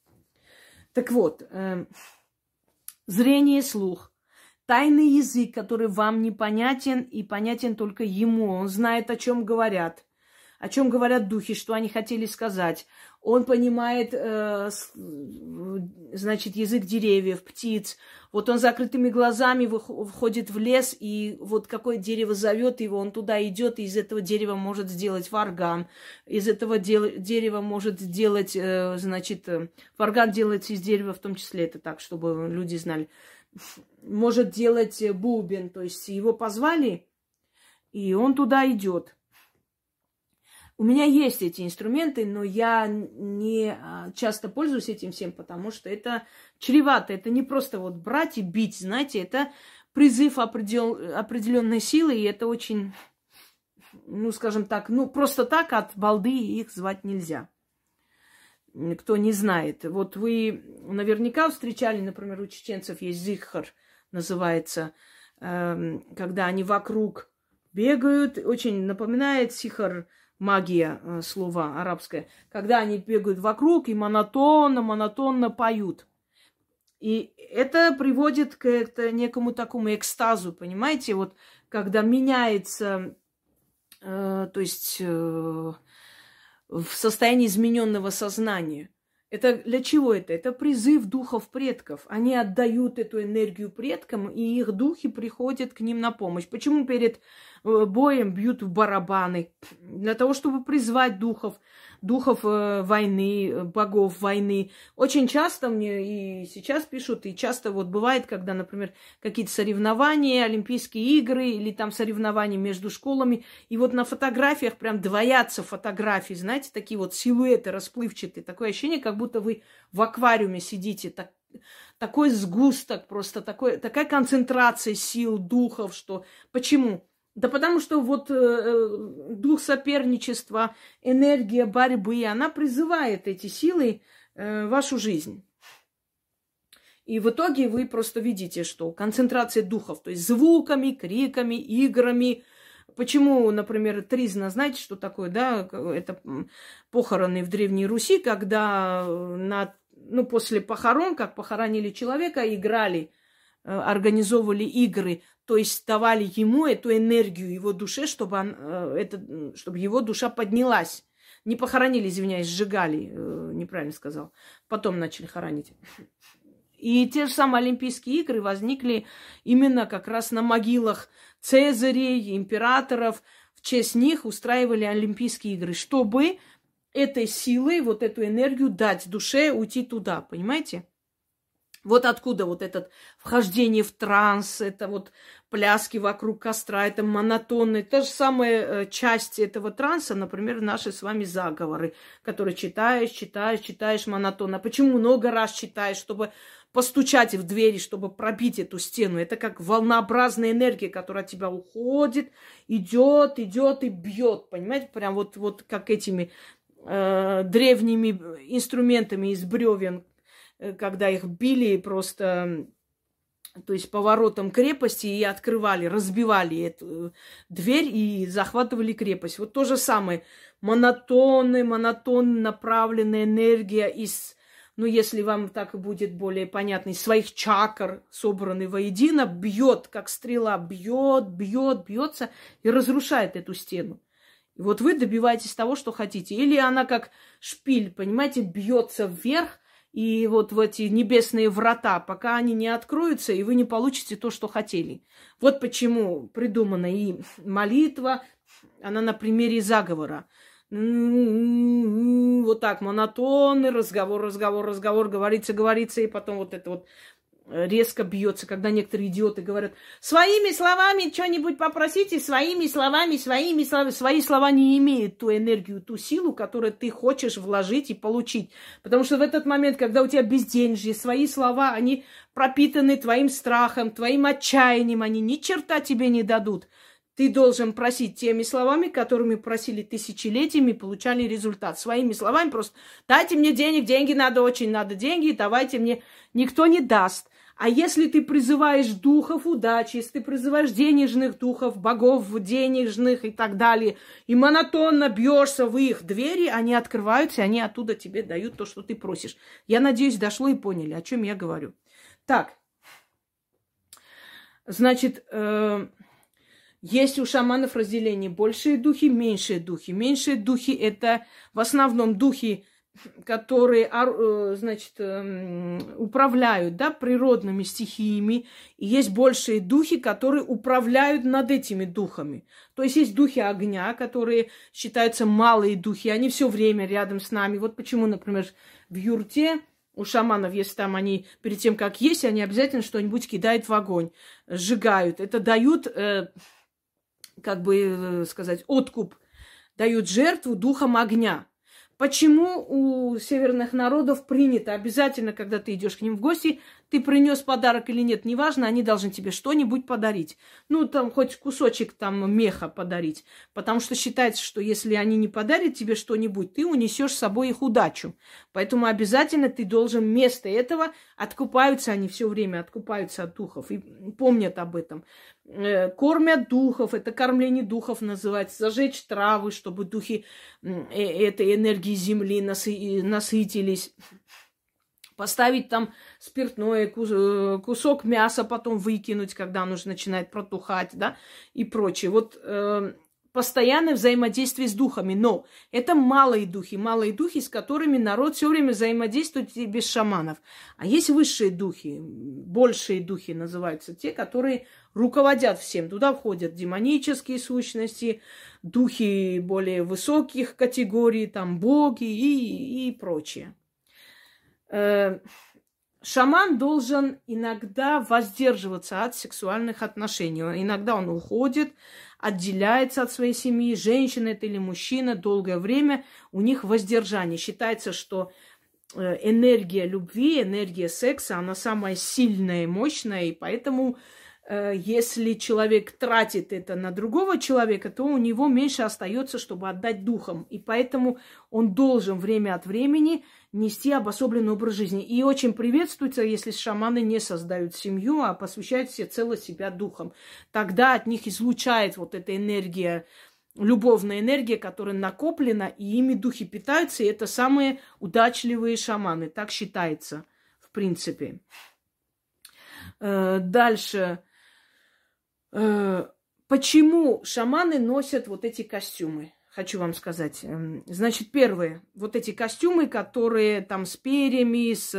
Так вот, э, зрение, слух, тайный язык, который вам непонятен и понятен только ему, он знает, о чем говорят. о чем говорят духи, что они хотели сказать. Он понимает, э, значит, язык деревьев, птиц. Вот он закрытыми глазами входит в лес, и вот какое дерево зовет его, он туда идет, и из этого дерева может сделать варган. Из этого дерева может сделать, э, значит, э, варган делается из дерева, в том числе это так, чтобы люди знали. Может делать бубен, то есть его позвали, и он туда идет. У меня есть эти инструменты, но я не а, часто пользуюсь этим всем, потому что это чревато. Это не просто вот брать и бить, знаете, это призыв определ... определенной силы, и это очень, ну, скажем так, ну, просто так от балды их звать нельзя. Кто не знает. Вот вы наверняка встречали, например, у чеченцев есть зихар, называется, эм, когда они вокруг бегают, очень напоминает сихар магия э, слова арабское, когда они бегают вокруг и монотонно, монотонно поют. И это приводит к это, некому такому экстазу, понимаете? Вот когда меняется, э, то есть э, в состоянии измененного сознания. Это для чего это? Это призыв духов предков. Они отдают эту энергию предкам, и их духи приходят к ним на помощь. Почему перед боем бьют в барабаны, для того, чтобы призвать духов, духов э, войны, э, богов войны. Очень часто мне и сейчас пишут, и часто вот бывает, когда, например, какие-то соревнования, Олимпийские игры или там соревнования между школами, и вот на фотографиях прям двоятся фотографии, знаете, такие вот силуэты расплывчатые, такое ощущение, как будто вы в аквариуме сидите, так, такой сгусток, просто такой, такая концентрация сил, духов, что... Почему? Да потому что вот э, э, дух соперничества, энергия борьбы, она призывает эти силы э, в вашу жизнь. И в итоге вы просто видите, что концентрация духов, то есть звуками, криками, играми. Почему, например, тризна, знаете, что такое, да? Это похороны в Древней Руси, когда на, ну, после похорон, как похоронили человека, играли организовывали игры то есть давали ему эту энергию, его душе, чтобы, он, э, это, чтобы его душа поднялась. Не похоронили, извиняюсь, сжигали, э, неправильно сказал. Потом начали хоронить. И те же самые Олимпийские игры возникли именно как раз на могилах Цезарей, императоров. В честь них устраивали Олимпийские игры, чтобы этой силой, вот эту энергию дать душе уйти туда, понимаете? Вот откуда вот это вхождение в транс, это вот пляски вокруг костра, это монотонные. Та же самая э, часть этого транса, например, наши с вами заговоры, которые читаешь, читаешь, читаешь монотонно. Почему много раз читаешь, чтобы постучать в двери, чтобы пробить эту стену. Это как волнообразная энергия, которая от тебя уходит, идет, идет и бьет, понимаете? Прям вот, вот как этими э, древними инструментами из бревен, когда их били просто то есть поворотом крепости и открывали, разбивали эту э, дверь и захватывали крепость. Вот то же самое. Монотонная, монотонно направленная энергия из, ну, если вам так будет более понятно, из своих чакр, собранный воедино, бьет, как стрела, бьет, бьет, бьется и разрушает эту стену. И вот вы добиваетесь того, что хотите. Или она как шпиль, понимаете, бьется вверх, и вот в эти небесные врата, пока они не откроются, и вы не получите то, что хотели. Вот почему придумана и молитва, она на примере заговора. Вот так, монотонный разговор, разговор, разговор, говорится, говорится, и потом вот это вот резко бьется, когда некоторые идиоты говорят, своими словами что-нибудь попросите, своими словами, своими словами. Свои слова не имеют ту энергию, ту силу, которую ты хочешь вложить и получить. Потому что в этот момент, когда у тебя безденежье, свои слова, они пропитаны твоим страхом, твоим отчаянием, они ни черта тебе не дадут. Ты должен просить теми словами, которыми просили тысячелетиями, получали результат. Своими словами просто дайте мне денег, деньги надо, очень надо деньги, давайте мне. Никто не даст. А если ты призываешь духов удачи, если ты призываешь денежных духов, богов денежных и так далее, и монотонно бьешься в их двери, они открываются, и они оттуда тебе дают то, что ты просишь. Я надеюсь, дошло и поняли, о чем я говорю. Так, значит, э, Есть у шаманов разделение большие духи, меньшие духи. Меньшие духи это в основном духи, которые, э, значит, эм, управляют, да, природными стихиями. И есть большие духи, которые управляют над этими духами. То есть есть духи огня, которые считаются малые духи, они все время рядом с нами. Вот почему, например, в юрте у шаманов, если там они перед тем, как есть, они обязательно что-нибудь кидают в огонь, сжигают. Это дают э, как бы э, сказать, откуп, дают жертву духом огня. Почему у северных народов принято обязательно, когда ты идешь к ним в гости, ты принес подарок или нет, неважно, они должны тебе что-нибудь подарить. Ну, там хоть кусочек там меха подарить. Потому что считается, что если они не подарят тебе что-нибудь, ты унесешь с собой их удачу. Поэтому обязательно ты должен вместо этого, откупаются они все время, откупаются от духов и помнят об этом. Э, кормят духов, это кормление духов называется, зажечь травы, чтобы духи э, этой энергии земли насытились, поставить там спиртное, э, кусок мяса потом выкинуть, когда оно уже начинает протухать, да, и прочее. Вот постоянное взаимодействие с духами. Но это малые духи, малые духи, с которыми народ все время взаимодействует без шаманов. А есть высшие духи, большие духи называются, те, которые руководят всем. Туда входят демонические сущности, духи более высоких категорий, там боги и, и прочее. Э, шаман должен иногда воздерживаться от сексуальных отношений. Иногда он уходит, отделяется от своей семьи, женщина это или мужчина, долгое время у них воздержание. Считается, что э, энергия любви, энергия секса, она самая сильная и мощная, и поэтому если человек тратит это на другого человека, то у него меньше остается, чтобы отдать духом. И поэтому он должен время от времени нести обособленный образ жизни. И очень приветствуется, если шаманы не создают семью, а посвящают все цело себя духом. Тогда от них излучает вот эта энергия, любовная энергия, которая накоплена, и ими духи питаются, и это самые удачливые шаманы. Так считается, в принципе. Э, дальше. Э, почему шаманы носят вот эти костюмы? хочу вам сказать. Эм, значит, первое, вот эти костюмы, которые там с перьями, с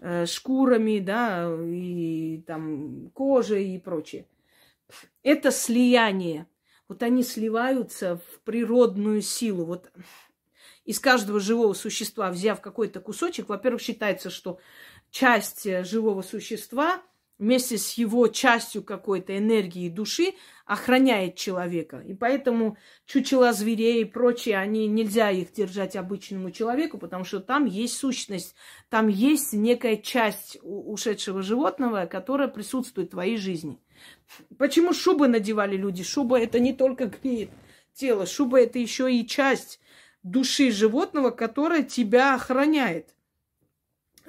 э, шкурами, да, и там кожей и прочее. Это слияние. Вот они сливаются в природную силу. Вот из каждого живого существа, взяв какой-то кусочек, во-первых, считается, что часть э, живого существа вместе с его частью какой-то энергии души охраняет человека. И поэтому чучела зверей и прочее, они нельзя их держать обычному человеку, потому что там есть сущность, там есть некая часть ушедшего животного, которая присутствует в твоей жизни. Почему шубы надевали люди? Шуба это не только греет тело, шуба это еще и часть души животного, которая тебя охраняет.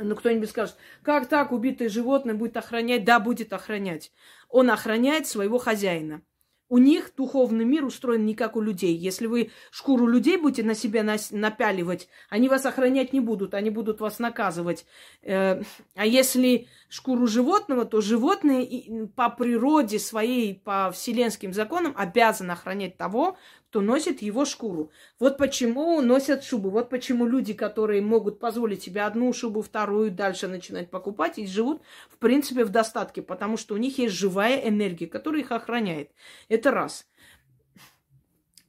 Ну, кто-нибудь скажет, как так убитое животное будет охранять? Да, будет охранять. Он охраняет своего хозяина. У них духовный мир устроен не как у людей. Если вы шкуру людей будете на себя напяливать, они вас охранять не будут, они будут вас наказывать. Э, а если шкуру животного, то животное по природе своей, по вселенским законам обязаны охранять того, кто носит его шкуру. Вот почему носят шубы. Вот почему люди, которые могут позволить себе одну шубу, вторую, дальше начинать покупать, и живут, в принципе, в достатке, потому что у них есть живая энергия, которая их охраняет. Это раз.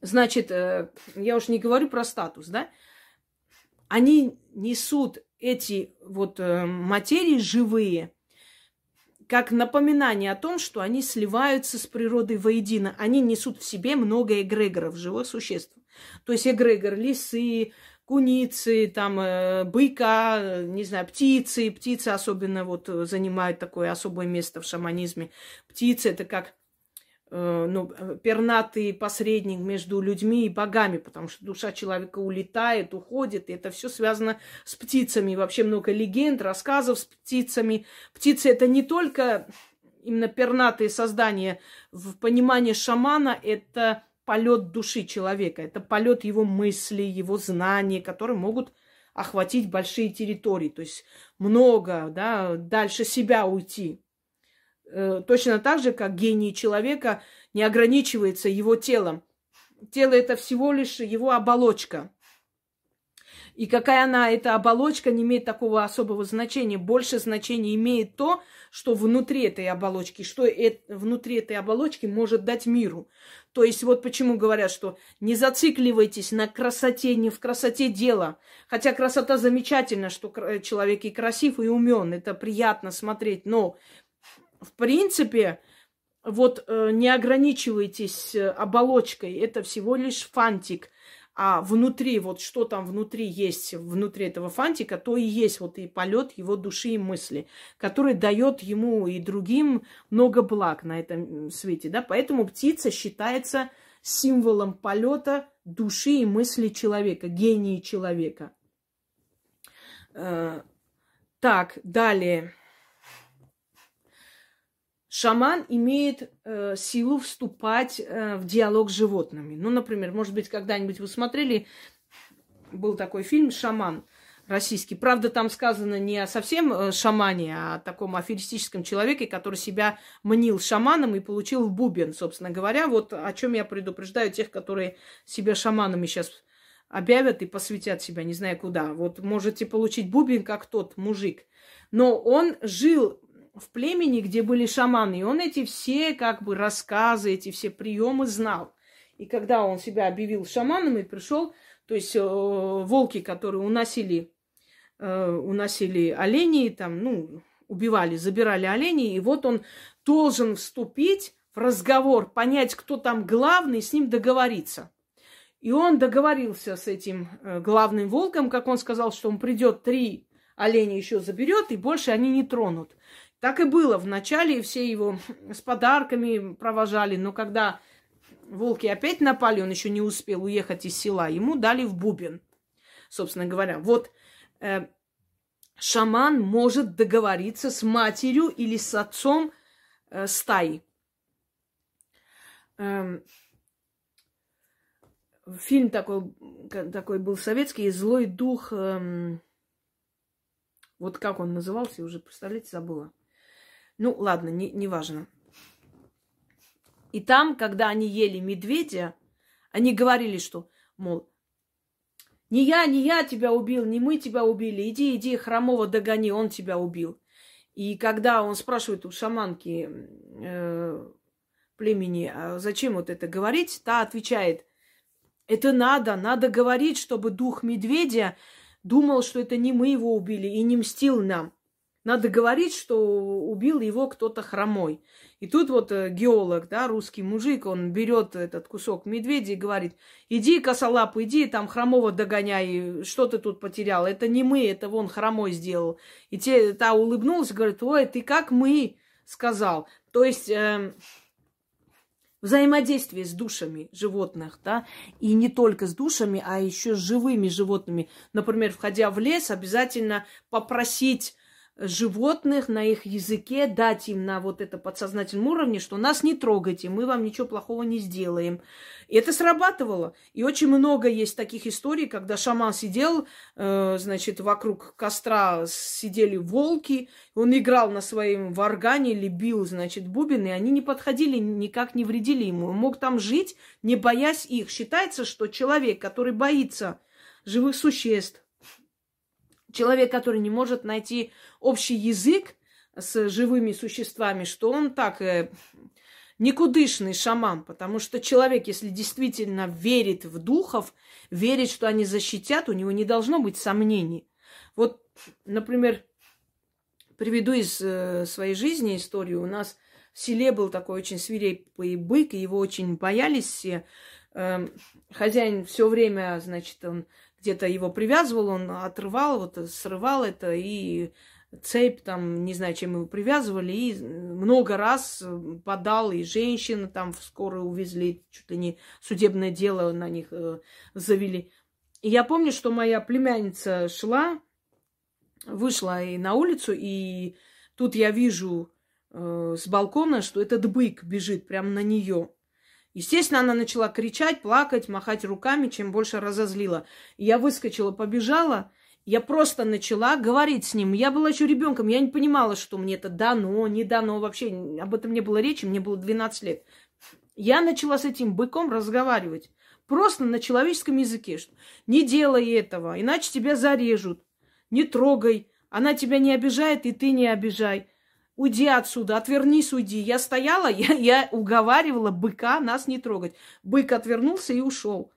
Значит, э, я уж не говорю про статус, да? Они несут эти вот э, материи живые – как напоминание о том, что они сливаются с природой воедино. Они несут в себе много эгрегоров, живых существ. То есть эгрегор лисы, куницы, там, э, быка, не знаю, птицы. Птицы особенно вот занимают такое особое место в шаманизме. Птицы – это как Э, ну, пернатый посредник между людьми и богами, потому что душа человека улетает, уходит, и это все связано с птицами. Вообще много легенд, рассказов с птицами. Птицы это не только именно пернатые создания. В понимании шамана это полет души человека, это полет его мысли, его знаний, которые могут охватить большие территории, то есть много, да, дальше себя уйти. Э, точно так же, как гений человека не ограничивается его телом. Тело это всего лишь его оболочка. И какая она, эта оболочка, не имеет такого особого значения. Больше значения имеет то, что внутри этой оболочки, что это, внутри этой оболочки может дать миру. То есть вот почему говорят, что не зацикливайтесь на красоте, не в красоте дела. Хотя красота замечательна, что человек и красив, и умен, это приятно смотреть. Но в принципе, вот э, не ограничивайтесь э, оболочкой, это всего лишь фантик. А внутри, вот что там внутри есть, внутри этого фантика, то и есть вот и полет его души и мысли, который дает ему и другим много благ на этом свете. Да? Поэтому птица считается символом полета души и мысли человека, гении человека. Э, так, далее. Шаман имеет э, силу вступать э, в диалог с животными. Ну, например, может быть, когда-нибудь вы смотрели, был такой фильм «Шаман» российский. Правда, там сказано не о совсем э, шамане, а о таком аферистическом человеке, который себя мнил шаманом и получил в бубен, собственно говоря. Вот о чем я предупреждаю тех, которые себя шаманами сейчас объявят и посвятят себя, не знаю куда. Вот можете получить бубен, как тот мужик. Но он жил в племени, где были шаманы, и он эти все как бы рассказы, эти все приемы знал. И когда он себя объявил шаманом и пришел, то есть э, волки, которые уносили, э, уносили оленей, там, ну, убивали, забирали оленей, и вот он должен вступить в разговор, понять, кто там главный, с ним договориться. И он договорился с этим э, главным волком, как он сказал, что он придет три оленя еще заберет, и больше они не тронут. Так и было. Вначале все его с подарками провожали, но когда волки опять напали, он еще не успел уехать из села, ему дали в бубен, собственно говоря. Вот э, шаман может договориться с матерью или с отцом э, стаи. Э, фильм такой, такой был советский, «Злой дух», э, вот как он назывался, уже, представляете, забыла. Ну, ладно, не, не важно. И там, когда они ели медведя, они говорили, что, мол, не я, не я тебя убил, не мы тебя убили, иди, иди, хромого догони, он тебя убил. И когда он спрашивает у шаманки э, племени, а зачем вот это говорить, та отвечает, это надо, надо говорить, чтобы дух медведя думал, что это не мы его убили и не мстил нам. Надо говорить, что убил его кто-то хромой. И тут вот э, геолог, да, русский мужик, он берет этот кусок медведя и говорит, иди, косолап, иди, там хромого догоняй, что ты тут потерял? Это не мы, это вон хромой сделал. И те, та улыбнулась говорит, ой, ты как мы, сказал. То есть... Э, взаимодействие с душами животных, да, и не только с душами, а еще с живыми животными. Например, входя в лес, обязательно попросить животных на их языке, дать им на вот это подсознательном уровне, что нас не трогайте, мы вам ничего плохого не сделаем. И это срабатывало. И очень много есть таких историй, когда шаман сидел, э, значит, вокруг костра сидели волки, он играл на своем варгане или бил, значит, бубен, и они не подходили, никак не вредили ему. Он мог там жить, не боясь их. Считается, что человек, который боится живых существ, человек, который не может найти общий язык с живыми существами, что он так э, никудышный шаман, потому что человек, если действительно верит в духов, верит, что они защитят, у него не должно быть сомнений. Вот, например, приведу из э, своей жизни историю. У нас в селе был такой очень свирепый бык, и его очень боялись все. Э, хозяин все время, значит, он где-то его привязывал, он отрывал, вот срывал это, и цепь там, не знаю, чем его привязывали, и много раз подал, и женщины там в скорую увезли, чуть ли не судебное дело на них э, завели. И я помню, что моя племянница шла, вышла и на улицу, и тут я вижу э, с балкона, что этот бык бежит прямо на нее. Естественно, она начала кричать, плакать, махать руками, чем больше разозлила. я выскочила, побежала, Я просто начала говорить с ним. Я была еще ребенком, я не понимала, что мне это дано, не дано. Вообще об этом не было речи, мне было 12 лет. Я начала с этим быком разговаривать. Просто на человеческом языке. Что не делай этого, иначе тебя зарежут. Не трогай. Она тебя не обижает, и ты не обижай. Уйди отсюда, отвернись, уйди. Я стояла, я, я уговаривала быка нас не трогать. Бык отвернулся и ушел.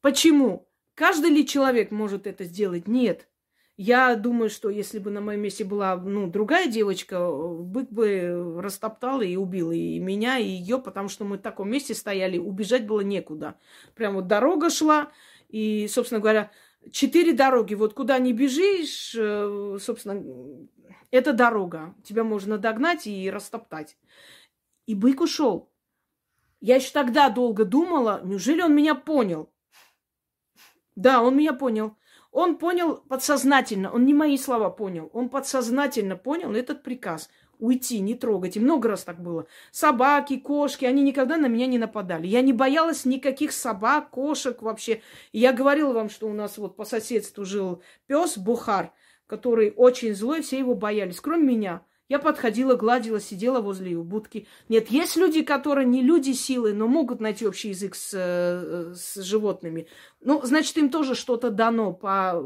Почему? Каждый ли человек может это сделать? Нет. Я думаю, что если бы на моем месте была ну, другая девочка, бык бы растоптал и убил и меня, и ее, потому что мы в таком месте стояли, убежать было некуда. Прям вот дорога шла, и, собственно говоря, четыре дороги. Вот куда не бежишь, э, собственно, это дорога. Тебя можно догнать и растоптать. И бык ушел. Я еще тогда долго думала, неужели он меня понял? Да, он меня понял. Он понял подсознательно, он не мои слова понял, он подсознательно понял этот приказ уйти, не трогать. И много раз так было. Собаки, кошки, они никогда на меня не нападали. Я не боялась никаких собак, кошек вообще. И я говорила вам, что у нас вот по соседству жил пес Бухар, который очень злой, все его боялись, кроме меня. Я подходила, гладила, сидела возле его будки. Нет, есть люди, которые не люди силы, но могут найти общий язык с, э, с животными. Ну, значит, им тоже что-то дано по,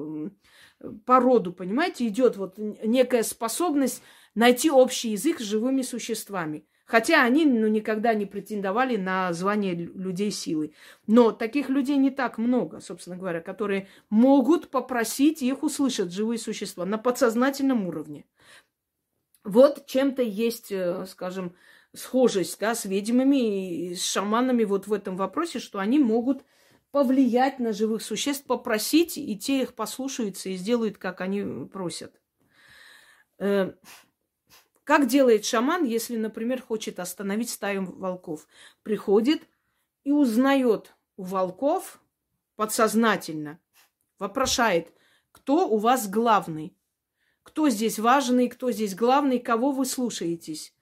по роду, понимаете? Идет вот некая способность найти общий язык с живыми существами. Хотя они ну, никогда не претендовали на звание людей силы. Но таких людей не так много, собственно говоря, которые могут попросить их услышать живые существа на подсознательном уровне. Вот чем-то есть, э, скажем, схожесть да, с ведьмами и с шаманами вот в этом вопросе, что они могут повлиять на живых существ, попросить, и те их послушаются и сделают, как они просят. Как делает шаман, если, например, хочет остановить стаю волков? Приходит и узнает у волков подсознательно, вопрошает, кто у вас главный кто здесь важный, кто здесь главный, кого вы слушаетесь.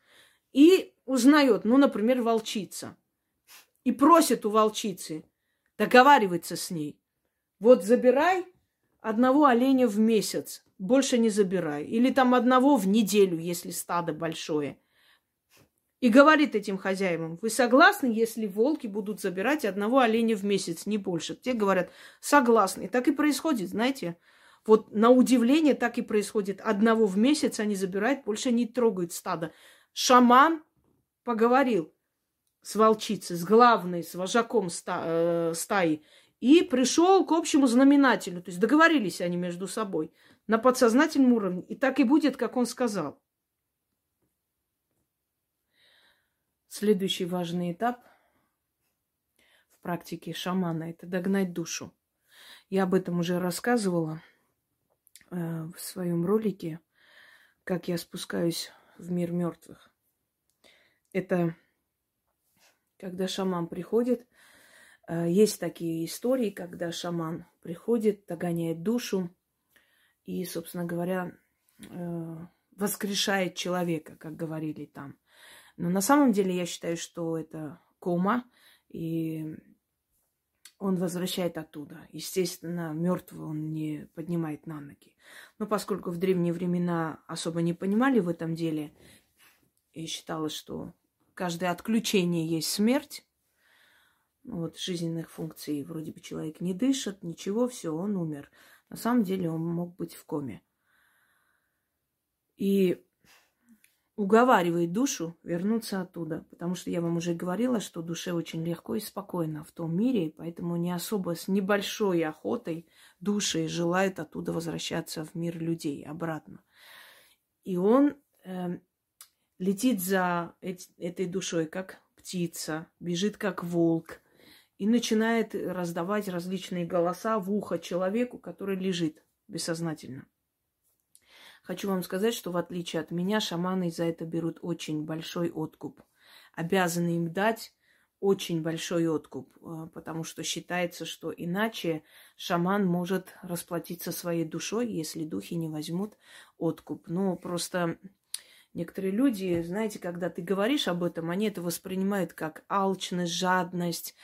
И узнает, ну, например, волчица. И просит у волчицы, договаривается с ней. Вот забирай одного оленя в месяц, больше не забирай. Или там одного в неделю, если стадо большое. И говорит этим хозяевам, вы согласны, если волки будут забирать одного оленя в месяц, не больше? Те говорят, согласны. И так и происходит, знаете. Вот на удивление так и происходит. Одного в месяц они забирают, больше не трогают стадо. Шаман поговорил с волчицей, с главной, с вожаком ста, э, стаи. И пришел к общему знаменателю. То есть договорились они между собой на подсознательном уровне. И так и будет, как он сказал. Следующий важный этап в практике шамана – это догнать душу. Я об этом уже рассказывала – Э, в своем ролике, как я спускаюсь в мир мертвых. Это когда шаман приходит. Э, есть такие истории, когда шаман приходит, догоняет душу и, собственно говоря, э, воскрешает человека, как говорили там. Но на самом деле я считаю, что это кома, и он возвращает оттуда. Естественно, мертвого он не поднимает на ноги. Но поскольку в древние времена особо не понимали в этом деле, и считалось, что каждое отключение есть смерть, вот, жизненных функций, вроде бы человек не дышит, ничего, все, он умер. На самом деле он мог быть в коме. И уговаривает душу вернуться оттуда. Потому что я вам уже говорила, что душе очень легко и спокойно в том мире, поэтому не особо с небольшой охотой души желает оттуда возвращаться в мир людей обратно. И он э, летит за эти, этой душой, как птица, бежит как волк и начинает раздавать различные голоса в ухо человеку, который лежит бессознательно. Хочу вам сказать, что в отличие от меня, шаманы за это берут очень большой откуп. Обязаны им дать очень большой откуп, э, потому что считается, что иначе шаман может расплатиться своей душой, если духи не возьмут откуп. Но просто некоторые люди, знаете, когда ты говоришь об этом, они это воспринимают как алчность, жадность.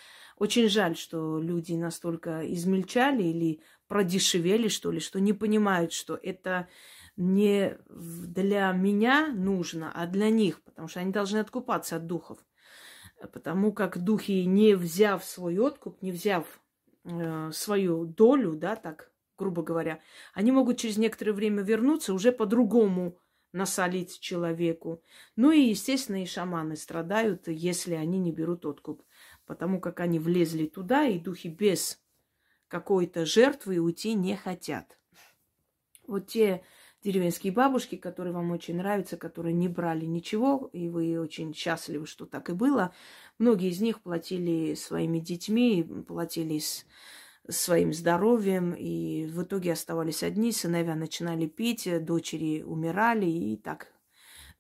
Очень жаль, что люди настолько измельчали или продешевели, что ли, что не понимают, что это не для меня нужно, а для них, потому что они должны откупаться от духов. Потому как духи, не взяв свой откуп, не взяв э, свою долю, да, так, грубо говоря, они могут через некоторое время вернуться уже по-другому насолить человеку. Ну и, естественно, и шаманы страдают, если они не берут откуп. Потому как они влезли туда, и духи без какой-то жертвы уйти не хотят. Вот те деревенские бабушки, которые вам очень нравятся, которые не брали ничего, и вы очень счастливы, что так и было. Многие из них платили своими детьми, платили с своим здоровьем, и в итоге оставались одни, сыновья начинали пить, дочери умирали, и так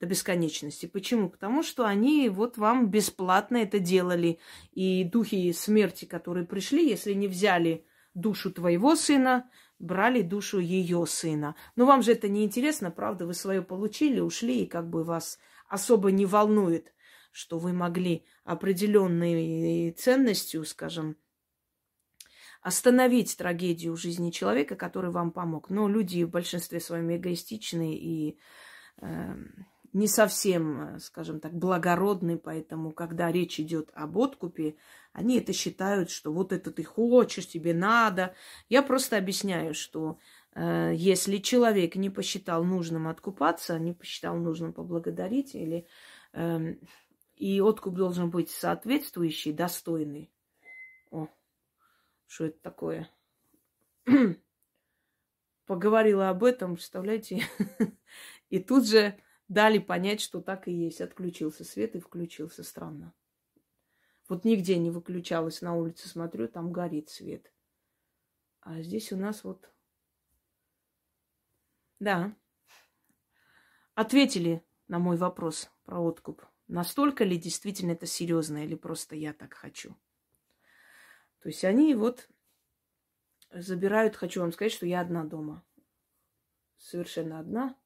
до бесконечности. Почему? Потому что они вот вам бесплатно это делали. И духи смерти, которые пришли, если не взяли душу твоего сына, брали душу ее сына. Но вам же это не интересно, правда? Вы свое получили, ушли, и как бы вас особо не волнует, что вы могли определенной ценностью, скажем, остановить трагедию жизни человека, который вам помог. Но люди в большинстве своем эгоистичны и э, не совсем, э, скажем так, благородны, поэтому, когда речь идет об откупе, они это считают, что вот это ты хочешь, тебе надо. Я просто объясняю, что э, если человек не посчитал нужным откупаться, не посчитал нужным поблагодарить, или э, и откуп должен быть соответствующий, достойный. О, что это такое? Поговорила об этом, представляете? И тут же дали понять, что так и есть. Отключился свет и включился. Странно. Вот нигде не выключалось на улице, смотрю, там горит свет. А здесь у нас вот... Да. Ответили на мой вопрос про откуп. Настолько ли действительно это серьезно или просто я так хочу? То есть они вот забирают, хочу вам сказать, что я одна дома. Совершенно одна.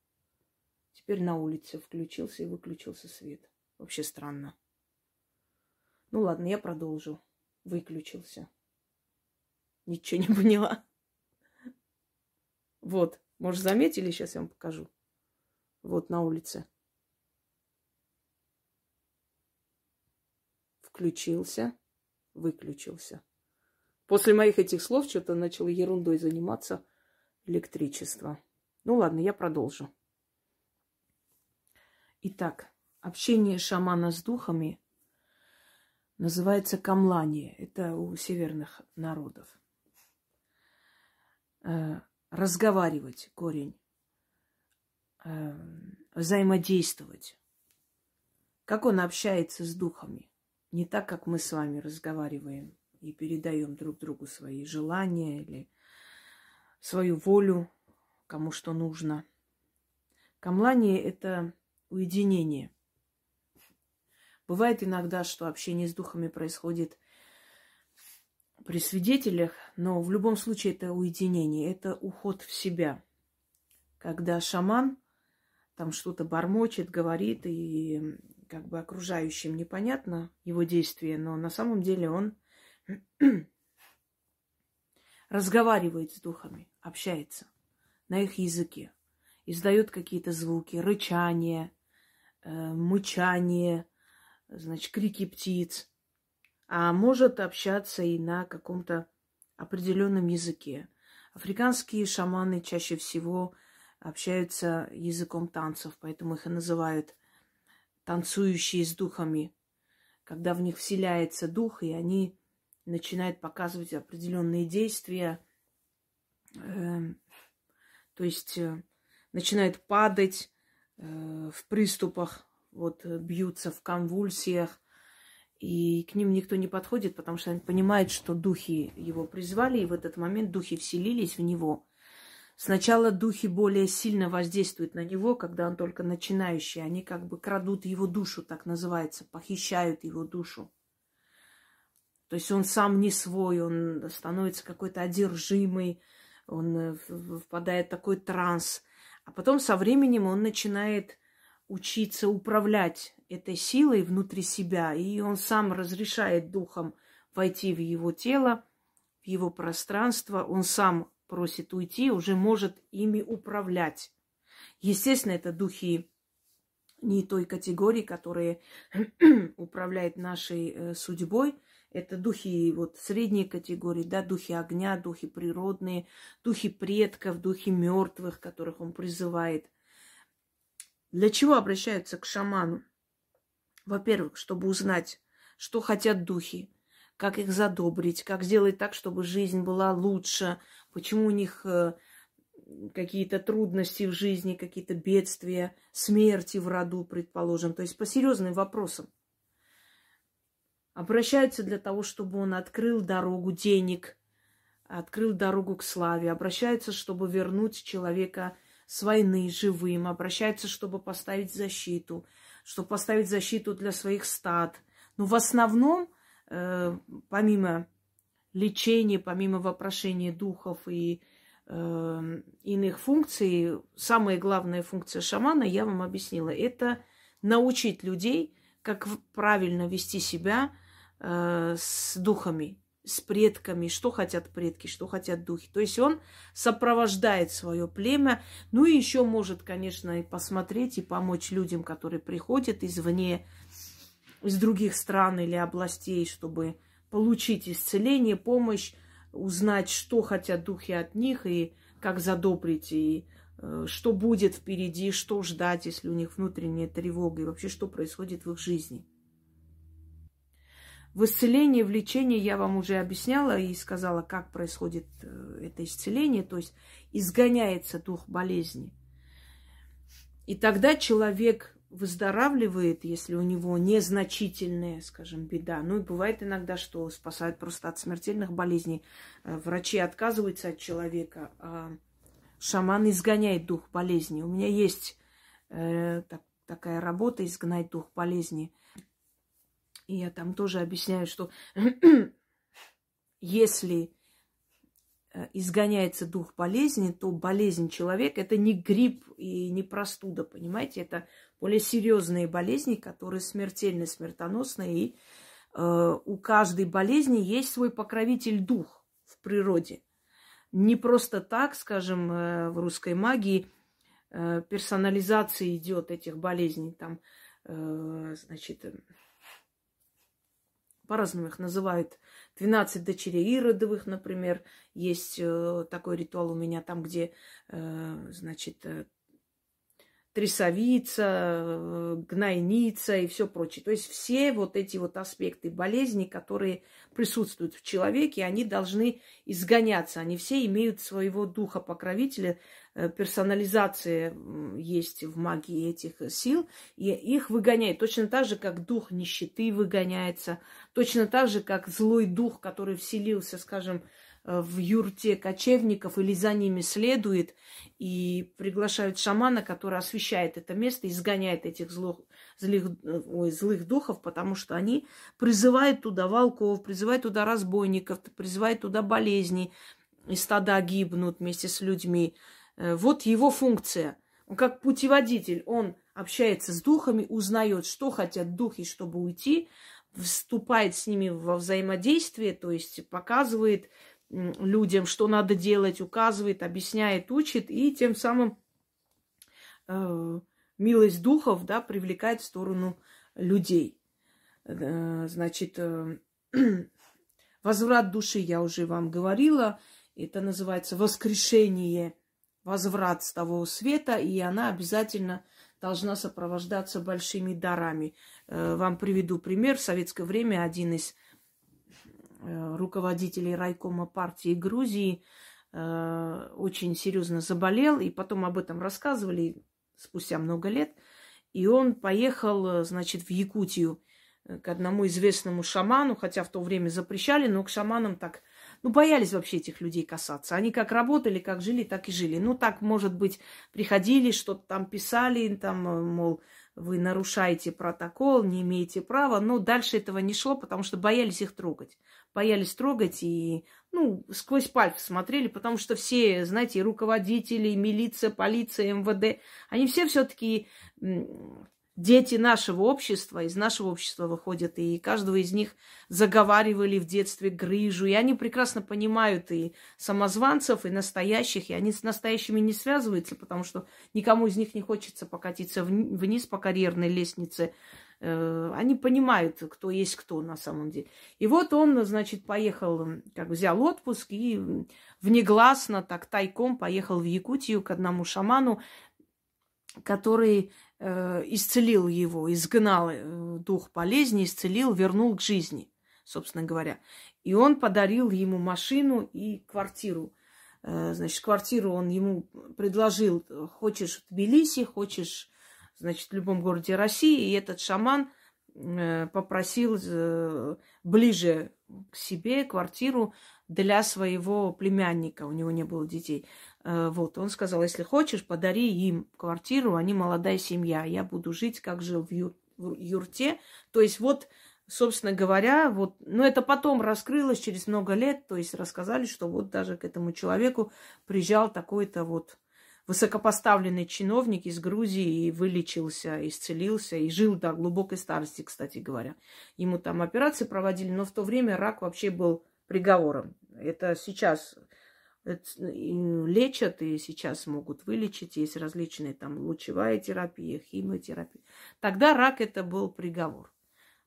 Теперь на улице включился и выключился свет. Вообще странно. Ну ладно, я продолжу. Выключился. Ничего не поняла. Вот, может, заметили? Сейчас я вам покажу. Вот на улице. Включился, выключился. После моих этих слов что-то начало ерундой заниматься электричество. Ну ладно, я продолжу. Итак, общение шамана с духами называется камлание. Это у северных народов. Э, разговаривать корень, э, взаимодействовать. Как он общается с духами? Не так, как мы с вами разговариваем и передаем друг другу свои желания или свою волю, кому что нужно. Камлание – это уединение. Бывает иногда, что общение с духами происходит при свидетелях, но в любом случае это уединение, это уход в себя. Когда шаман там что-то бормочет, говорит, и как бы окружающим непонятно его действия, но на самом деле он разговаривает с духами, общается на их языке, издает какие-то звуки, рычание, э, мычание, значит, крики птиц, а может общаться и на каком-то определенном языке. Африканские шаманы чаще всего общаются языком танцев, поэтому их и называют танцующие с духами, когда в них вселяется дух, и они начинают показывать определенные действия, э, то есть э, начинают падать э, в приступах вот э, бьются в конвульсиях, и к ним никто не подходит, потому что они понимают, что духи его призвали, и в этот момент духи вселились в него. Сначала духи более сильно воздействуют на него, когда он только начинающий. Они как бы крадут его душу, так называется, похищают его душу. То есть он сам не свой, он становится какой-то одержимый, он э, впадает в такой транс. А потом со временем он начинает учиться управлять этой силой внутри себя, и он сам разрешает духом войти в его тело, в его пространство, он сам просит уйти, уже может ими управлять. Естественно, это духи не той категории, которые управляют нашей э, судьбой. Это духи вот средней категории, да, духи огня, духи природные, духи предков, духи мертвых, которых он призывает. Для чего обращаются к шаману? Во-первых, чтобы узнать, что хотят духи, как их задобрить, как сделать так, чтобы жизнь была лучше, почему у них э, какие-то трудности в жизни, какие-то бедствия, смерти в роду, предположим. То есть по серьезным вопросам. Обращаются для того, чтобы он открыл дорогу денег, открыл дорогу к славе. Обращаются, чтобы вернуть человека с войны живым. Обращаются, чтобы поставить защиту, чтобы поставить защиту для своих стад. Но в основном, э, помимо лечения, помимо вопрошения духов и э, иных функций, самая главная функция шамана, я вам объяснила, это научить людей, как правильно вести себя э, с духами, с предками, что хотят предки, что хотят духи. То есть он сопровождает свое племя, ну и еще может, конечно, и посмотреть и помочь людям, которые приходят извне, из других стран или областей, чтобы получить исцеление, помощь, узнать, что хотят духи от них и как задобрить, и э, что будет впереди, что ждать, если у них внутренняя тревога, и вообще, что происходит в их жизни. В исцелении, в лечении я вам уже объясняла и сказала, как происходит э, это исцеление, то есть изгоняется дух болезни. И тогда человек выздоравливает, если у него незначительная, скажем, беда. Ну и бывает иногда, что спасают просто от смертельных болезней. Э, врачи отказываются от человека, а шаман изгоняет дух болезни. У меня есть э, так, такая работа «Изгнать дух болезни». И я там тоже объясняю, что если Э, изгоняется дух болезни, то болезнь человека это не грипп и не простуда, понимаете? Это более серьезные болезни, которые смертельно смертоносные. И э, у каждой болезни есть свой покровитель дух в природе. Не просто так, скажем, э, в русской магии э, персонализация идет этих болезней. Там, э, значит, по-разному их называют. 12 дочерей Иродовых, например, есть э, такой ритуал у меня там, где, э, значит, э, трясовица, гнойница и все прочее. То есть все вот эти вот аспекты болезни, которые присутствуют в человеке, они должны изгоняться. Они все имеют своего духа покровителя. Э, персонализация есть в магии этих сил, и их выгоняет. Точно так же, как дух нищеты выгоняется, точно так же, как злой дух, который вселился, скажем, Э, в юрте кочевников или за ними следует и приглашают шамана, который освещает это место, изгоняет этих злых, злых, ой, злых духов, потому что они призывают туда волков, призывают туда разбойников, призывают туда болезни, и стада гибнут вместе с людьми. Э, вот его функция. Он как путеводитель, он общается с духами, узнает, что хотят духи, чтобы уйти, вступает с ними во взаимодействие, то есть показывает, людям, что надо делать, указывает, объясняет, учит, и тем самым э, милость духов да, привлекает в сторону людей. Э, значит, э, возврат души, я уже вам говорила, это называется воскрешение, возврат с того света, и она обязательно должна сопровождаться большими дарами. Э, вам приведу пример. В советское время один из Э, руководителей райкома партии Грузии э, очень серьезно заболел, и потом об этом рассказывали спустя много лет. И он поехал, значит, в Якутию к одному известному шаману, хотя в то время запрещали, но к шаманам так, ну, боялись вообще этих людей касаться. Они как работали, как жили, так и жили. Ну, так, может быть, приходили, что-то там писали, там, мол, вы нарушаете протокол, не имеете права. Но дальше этого не шло, потому что боялись их трогать. Боялись трогать и, ну, сквозь пальцы смотрели, потому что все, знаете, руководители, милиция, полиция, МВД, они все все-таки дети нашего общества, из нашего общества выходят, и каждого из них заговаривали в детстве грыжу, и они прекрасно понимают и самозванцев, и настоящих, и они с настоящими не связываются, потому что никому из них не хочется покатиться вниз по карьерной лестнице. Э, они понимают, кто есть кто на самом деле. И вот он, значит, поехал, как взял отпуск и внегласно, так тайком поехал в Якутию к одному шаману, который исцелил его, изгнал э, дух болезни, исцелил, вернул к жизни, собственно говоря. И он подарил ему машину и квартиру. Э, значит, квартиру он ему предложил, хочешь в Тбилиси, хочешь, значит, в любом городе России. И этот шаман э, попросил э, ближе к себе квартиру для своего племянника. У него не было детей. Э, вот, он сказал, если хочешь, подари им квартиру, они молодая семья, я буду жить, как жил в, ю- в юрте. То есть вот, собственно говоря, вот, но это потом раскрылось через много лет, то есть рассказали, что вот даже к этому человеку приезжал такой-то вот высокопоставленный чиновник из Грузии и вылечился, исцелился и жил до глубокой старости, кстати говоря. Ему там операции проводили, но в то время рак вообще был приговором. Это сейчас лечат и сейчас могут вылечить. Есть различные там лучевая терапия, химиотерапия. Тогда рак это был приговор.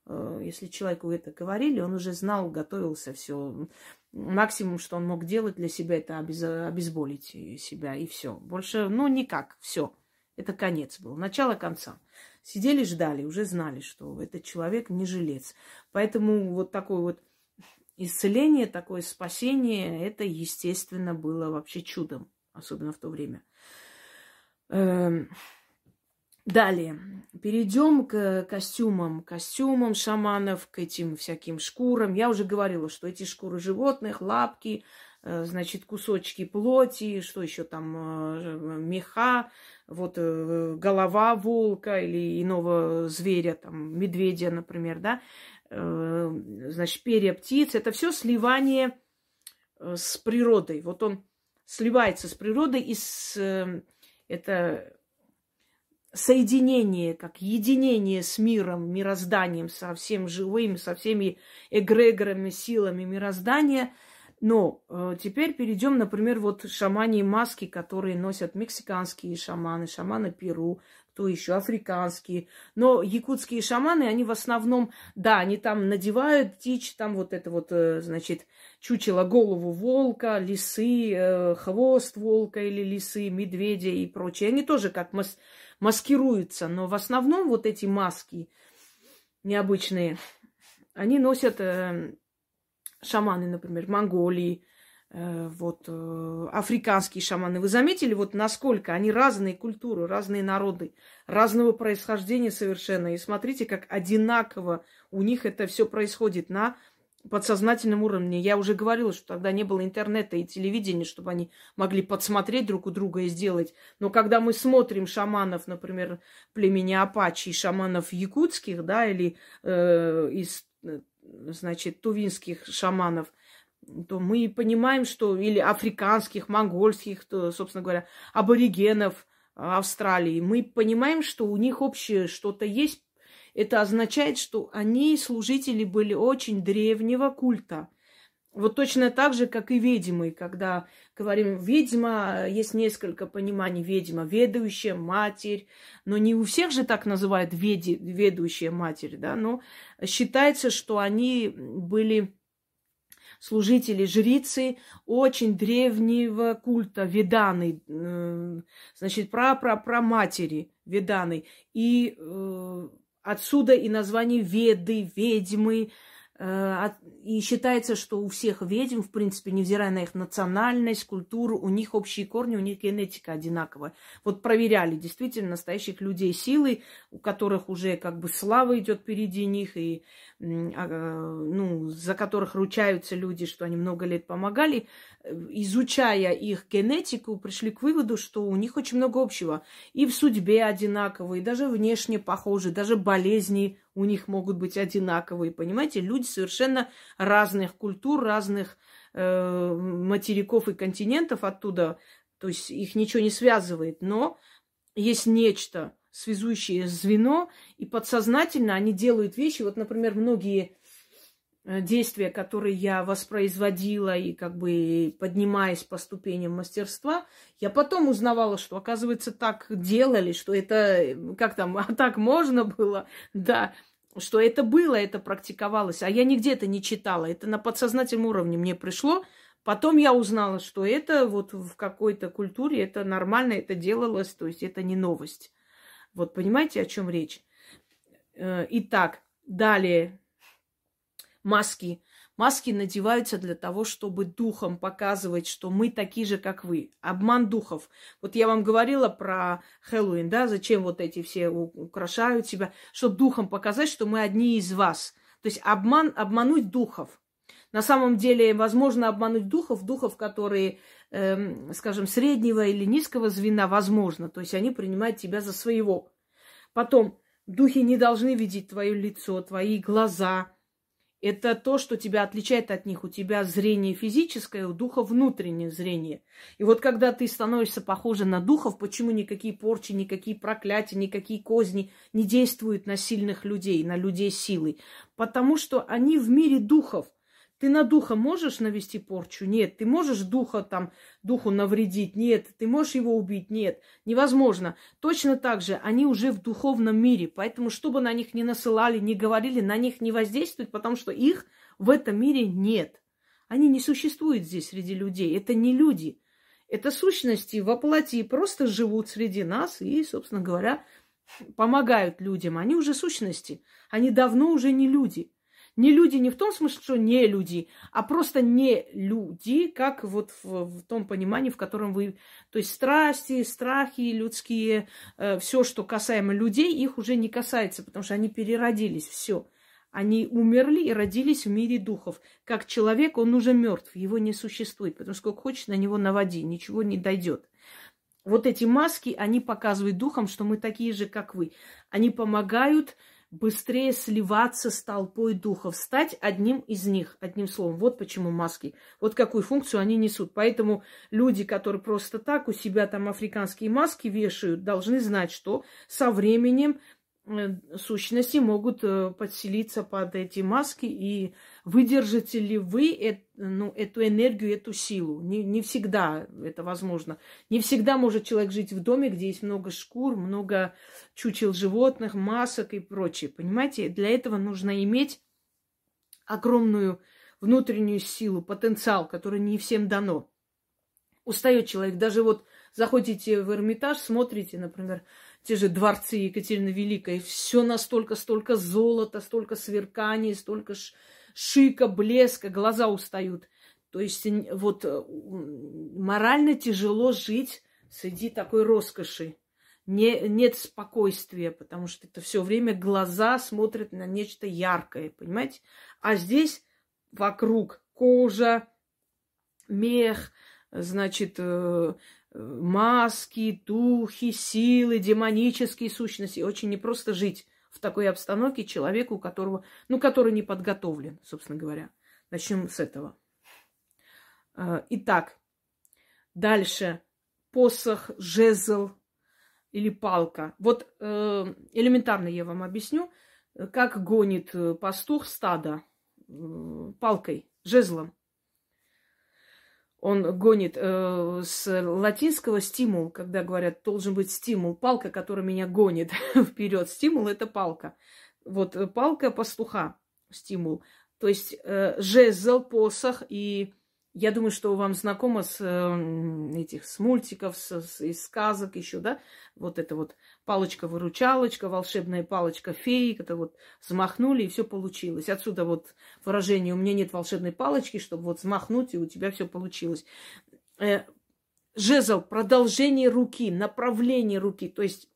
Э, если человеку это говорили, он уже знал, готовился, все. Максимум, что он мог делать для себя, это обезболить себя и все. Больше, ну, никак, все. Это конец был, начало конца. Сидели, ждали, уже знали, что этот человек не жилец. Поэтому вот такой вот исцеление, такое спасение, это, естественно, было вообще чудом, особенно в то время. Эм, далее. Перейдем к костюмам. Костюмам шаманов, к этим всяким шкурам. Я уже говорила, что эти шкуры животных, лапки, э, значит, кусочки плоти, что еще там, э, меха, вот э, голова волка или иного зверя, там, медведя, например, да, значит, перья птиц, это все сливание э, с природой. Вот он сливается с природой и с, э, это соединение, как единение с миром, мирозданием, со всем живым, со всеми эгрегорами, силами мироздания. Но э, теперь перейдем, например, вот шамани маски, которые носят мексиканские шаманы, шаманы Перу, кто еще, африканские. Но якутские шаманы, они в основном, да, они там надевают дичь, там вот это вот, э, значит, чучело голову волка, лисы, э, хвост волка или лисы, медведя и прочее. Они тоже как мас маскируются, но в основном вот эти маски необычные, они носят э, шаманы, например, Монголии, Э, вот э, африканские шаманы. Вы заметили, вот насколько они разные культуры, разные народы, разного происхождения совершенно. И смотрите, как одинаково у них это все происходит на подсознательном уровне. Я уже говорила, что тогда не было интернета и телевидения, чтобы они могли подсмотреть друг у друга и сделать. Но когда мы смотрим шаманов, например, племени Апачи, шаманов якутских, да, или э, из, э, значит, тувинских шаманов – то мы понимаем, что или африканских, монгольских, то, собственно говоря, аборигенов Австралии, мы понимаем, что у них общее что-то есть. Это означает, что они служители были очень древнего культа. Вот точно так же, как и ведьмы. Когда говорим ведьма, есть несколько пониманий ведьма. Ведущая матерь. Но не у всех же так называют веди, ведущая матерь, да. Но считается, что они были служители, жрицы очень древнего культа Веданы, э, значит, пра-пра-пра-матери Веданы. И э, отсюда и название Веды, ведьмы, Э, и считается, что у всех ведьм, в принципе, невзирая на их национальность, культуру, у них общие корни, у них генетика одинаковая. Вот проверяли действительно настоящих людей силы, у которых уже как бы слава идет впереди них, и ну, за которых ручаются люди, что они много лет помогали. Э, изучая их генетику, пришли к выводу, что у них очень много общего. И в судьбе одинаковые, даже внешне похожи, даже болезни у них могут быть одинаковые. Понимаете, люди совершенно разных культур, разных э, материков и континентов оттуда. То есть их ничего не связывает. Но есть нечто связующее звено, и подсознательно они делают вещи. Вот, например, многие э, действия, которые я воспроизводила и как бы поднимаясь по ступеням мастерства, я потом узнавала, что, оказывается, так делали, что это, как там, а так можно было, да, что это было, это практиковалось, а я нигде это не читала, это на подсознательном уровне мне пришло, Потом я узнала, что это вот в какой-то культуре это нормально, это делалось, то есть это не новость. Вот понимаете, о чем речь? Э, итак, далее маски. Маски надеваются для того, чтобы духом показывать, что мы такие же, как вы. Обман духов. Вот я вам говорила про Хэллоуин, да, зачем вот эти все украшают себя, чтобы духом показать, что мы одни из вас. То есть обман, обмануть духов. На самом деле возможно обмануть духов, духов, которые, эм, скажем, среднего или низкого звена, возможно. То есть они принимают тебя за своего. Потом, духи не должны видеть твое лицо, твои глаза. Это то, что тебя отличает от них. У тебя зрение физическое, у духа внутреннее зрение. И вот когда ты становишься похожа на духов, почему никакие порчи, никакие проклятия, никакие козни не действуют на сильных людей, на людей силы? Потому что они в мире духов. Ты на духа можешь навести порчу? Нет. Ты можешь духа там, духу навредить? Нет. Ты можешь его убить? Нет. Невозможно. Точно так же они уже в духовном мире. Поэтому, чтобы на них не насылали, не говорили, на них не воздействовать, потому что их в этом мире нет. Они не существуют здесь среди людей. Это не люди. Это сущности во плоти просто живут среди нас и, собственно говоря, помогают людям. Они уже сущности. Они давно уже не люди. Не люди не в том смысле, что не люди, а просто не люди, как вот в, в том понимании, в котором вы... То есть страсти, страхи людские, э, все, что касаемо людей, их уже не касается, потому что они переродились, все. Они умерли и родились в мире духов. Как человек, он уже мертв, его не существует, потому что сколько хочешь на него наводи, ничего не дойдет. Вот эти маски, они показывают духам, что мы такие же, как вы. Они помогают быстрее сливаться с толпой духов, стать одним из них, одним словом. Вот почему маски. Вот какую функцию они несут. Поэтому люди, которые просто так у себя там африканские маски вешают, должны знать, что со временем Э, сущности могут э, подселиться под эти маски, и выдержите ли вы ну, эту энергию, эту силу? Не, не всегда это возможно. Не всегда может человек жить в доме, где есть много шкур, много чучел животных, масок и прочее. Понимаете, для этого нужно иметь огромную внутреннюю силу, потенциал, который не всем дано. Устает человек. Даже вот заходите в Эрмитаж, смотрите, например, те же дворцы Екатерины Великой, все настолько, столько золота, столько сверканий, столько шика, блеска, глаза устают. То есть вот э, морально тяжело жить среди такой роскоши. Не, нет спокойствия, потому что это все время глаза смотрят на нечто яркое, понимаете? А здесь вокруг кожа, мех, значит, э, маски, духи, силы, демонические сущности. Очень непросто жить в такой обстановке человеку, которого, ну, который не подготовлен, собственно говоря. Начнем с этого. А, итак, дальше посох, жезл или палка. Вот э, элементарно я вам объясню, как гонит э, пастух стада э, палкой, жезлом он гонит э, с латинского стимул, когда говорят, должен быть стимул, палка, которая меня гонит вперед. Стимул это палка. Вот э, палка пастуха, стимул. То есть э, жезл, посох и я думаю, что вам знакомо с э, этих с мультиков, с, с, из сказок еще, да? Вот это вот палочка-выручалочка, волшебная палочка феи, это вот взмахнули, и все получилось. Отсюда вот выражение «у меня нет волшебной палочки», чтобы вот взмахнуть, и у тебя все получилось. Э, жезл, продолжение руки, направление руки, то есть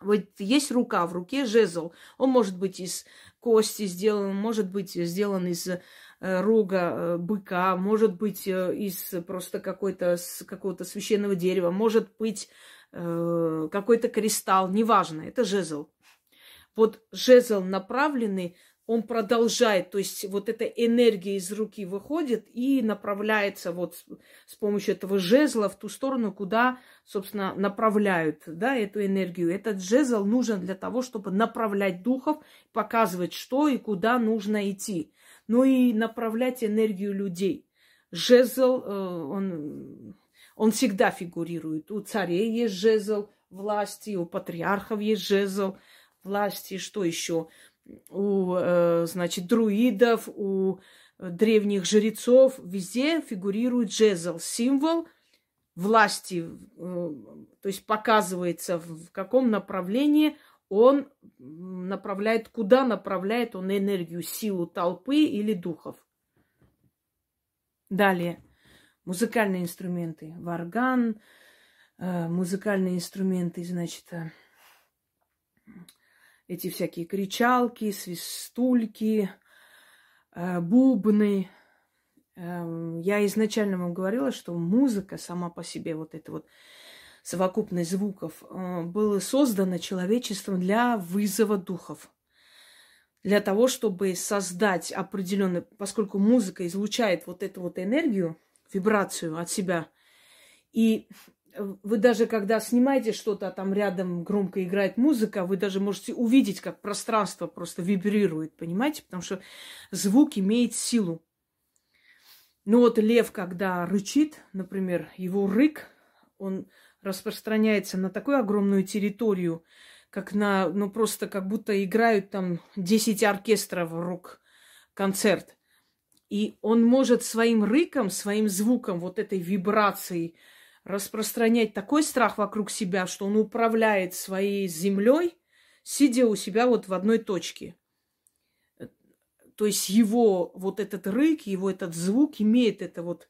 вот есть рука, в руке жезл. Он может быть из кости сделан, может быть сделан из Э, рога э, быка, может быть из просто какой-то, какого-то священного дерева, может быть какой-то кристалл, неважно, это жезл. Вот жезл направленный он продолжает, то есть вот эта энергия из руки выходит и направляется вот с помощью этого жезла в ту сторону, куда, собственно, направляют, да, эту энергию. Этот жезл нужен для того, чтобы направлять духов, показывать, что и куда нужно идти, ну и направлять энергию людей. Жезл, э, он, он всегда фигурирует. У царей есть жезл власти, у патриархов есть жезл власти, что еще? у, э, значит, друидов, у древних жрецов, везде фигурирует жезл, символ власти, э, то есть показывается в каком направлении он направляет, куда направляет он энергию, силу толпы или духов. Далее. Музыкальные инструменты. Варган, э, музыкальные инструменты, значит, эти всякие кричалки, свистульки, э, бубны. Я изначально вам говорила, что музыка сама по себе, вот эта вот совокупность звуков, э, была создана человечеством для вызова духов. Для того, чтобы создать определенный, поскольку музыка излучает вот эту вот энергию, вибрацию от себя, и вы даже когда снимаете что-то, а там рядом громко играет музыка, вы даже можете увидеть, как пространство просто вибрирует, понимаете? Потому что звук имеет силу. Ну вот лев, когда рычит, например, его рык, он распространяется на такую огромную территорию, как на, ну просто как будто играют там 10 оркестров рок концерт. И он может своим рыком, своим звуком, вот этой вибрацией, распространять такой страх вокруг себя, что он управляет своей землей, сидя у себя вот в одной точке. То есть его вот этот рык, его этот звук имеет это вот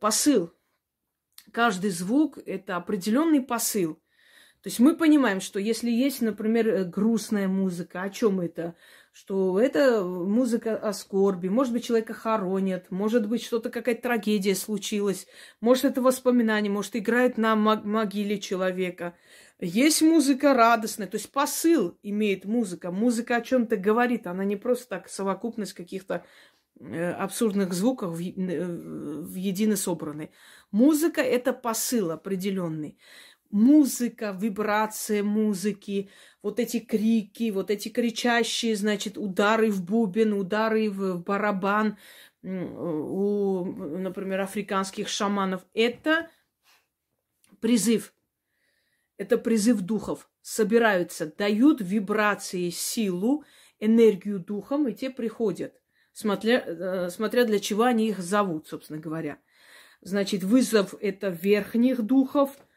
посыл. Каждый звук – это определенный посыл. То есть мы понимаем, что если есть, например, грустная музыка, о чем это? Что это музыка о скорби, может быть, человека хоронят, может быть, что-то, какая-то трагедия случилась, может, это воспоминание, может, играет на могиле человека. Есть музыка радостная, то есть посыл имеет музыка. Музыка о чем-то говорит, она не просто так совокупность каких-то э, абсурдных звуков э, в едино собранной. Музыка – это посыл определенный музыка, вибрация музыки, вот эти крики, вот эти кричащие, значит, удары в бубен, удары в барабан у, например, африканских шаманов. Это призыв. Это призыв духов. Собираются, дают вибрации, силу, энергию духам, и те приходят, смотря, э, смотря для чего они их зовут, собственно говоря. Значит, вызов это верхних духов –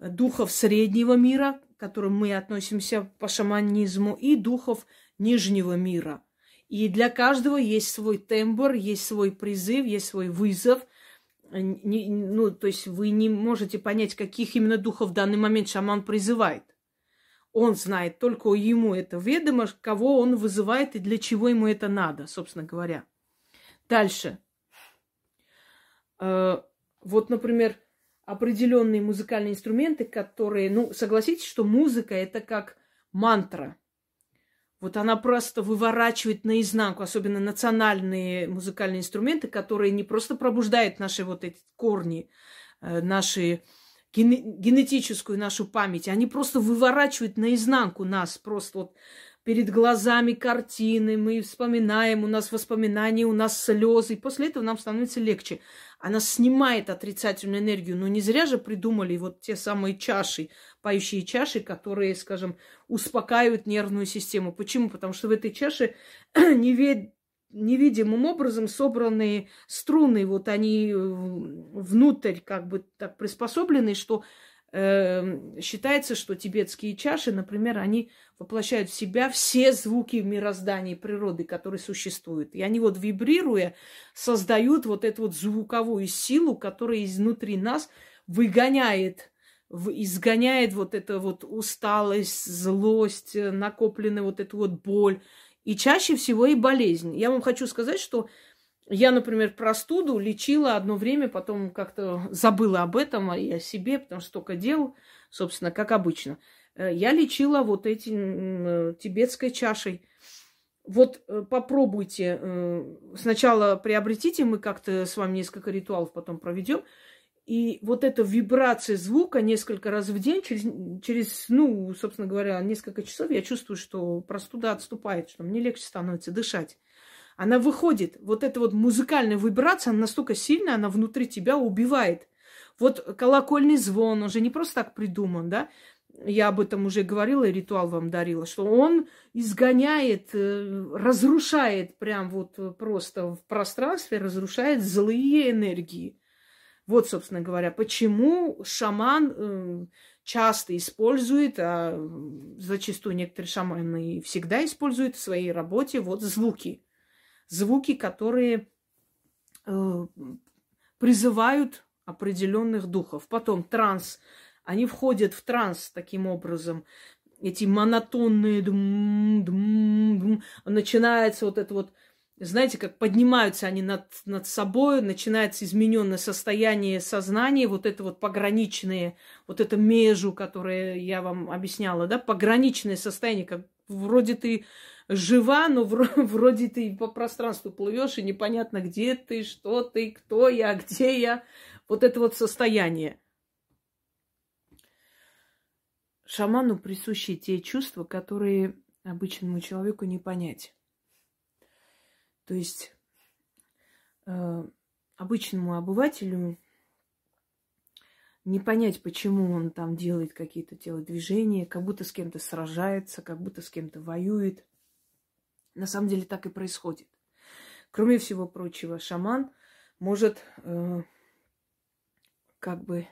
духов среднего мира, к которым мы относимся по шаманизму, и духов нижнего мира. И для каждого есть свой тембр, есть свой призыв, есть свой вызов. Не, ну, то есть вы не можете понять, каких именно духов в данный момент шаман призывает. Он знает, только ему это ведомо, кого он вызывает и для чего ему это надо, собственно говоря. Дальше. Э, вот, например, определенные музыкальные инструменты, которые, ну, согласитесь, что музыка это как мантра. Вот она просто выворачивает наизнанку, особенно национальные музыкальные инструменты, которые не просто пробуждают наши вот эти корни, э, наши генетическую нашу память, они просто выворачивают наизнанку нас, просто вот перед глазами картины, мы вспоминаем, у нас воспоминания, у нас слезы, и после этого нам становится легче. Она снимает отрицательную энергию, но не зря же придумали вот те самые чаши, поющие чаши, которые, скажем, успокаивают нервную систему. Почему? Потому что в этой чаше невидимым образом собранные струны, вот они э, внутрь как бы так приспособлены, что считается, что тибетские чаши, например, они воплощают в себя все звуки мироздания природы, которые существуют. И они вот вибрируя создают вот эту вот звуковую силу, которая изнутри нас выгоняет, изгоняет вот эту вот усталость, злость, накопленную вот эту вот боль. И чаще всего и болезнь. Я вам хочу сказать, что я, например, простуду лечила одно время, потом как-то забыла об этом и о себе, потому что столько дел, собственно, как обычно. Э, я лечила вот этим э, тибетской чашей. вот э, попробуйте, сначала приобретите, мы как-то с вами несколько ритуалов потом проведем, и вот эта вибрация звука несколько раз в день, через, через, ну, собственно говоря, несколько часов, я чувствую, что простуда отступает, что мне легче становится дышать. Она выходит, вот эта вот музыкальная вибрация, она настолько сильная, она внутри тебя убивает. Вот колокольный звон, он же не просто так придуман, да? я об этом уже говорила, ритуал вам дарила, что он изгоняет, э, разрушает прям вот просто в пространстве, разрушает злые энергии. Вот, собственно говоря, почему шаман э, часто использует, а зачастую некоторые шаманы всегда используют в своей работе вот звуки. Звуки, которые э, призывают определенных духов. Потом транс они входят в транс таким образом. Эти монотонные дум, дум, дум. начинается вот это вот, знаете, как поднимаются они над, над собой, начинается измененное состояние сознания, вот это вот пограничные, вот это межу, которое я вам объясняла, да, пограничное состояние, как вроде ты жива, но вроде ты по пространству плывешь, и непонятно, где ты, что ты, кто я, где я. Вот это вот состояние. Шаману присущи те чувства, которые обычному человеку не понять. То есть э, обычному обывателю не понять, почему он там делает какие-то телодвижения, как будто с кем-то сражается, как будто с кем-то воюет. На самом деле так и происходит. Кроме всего прочего, шаман может э, как бы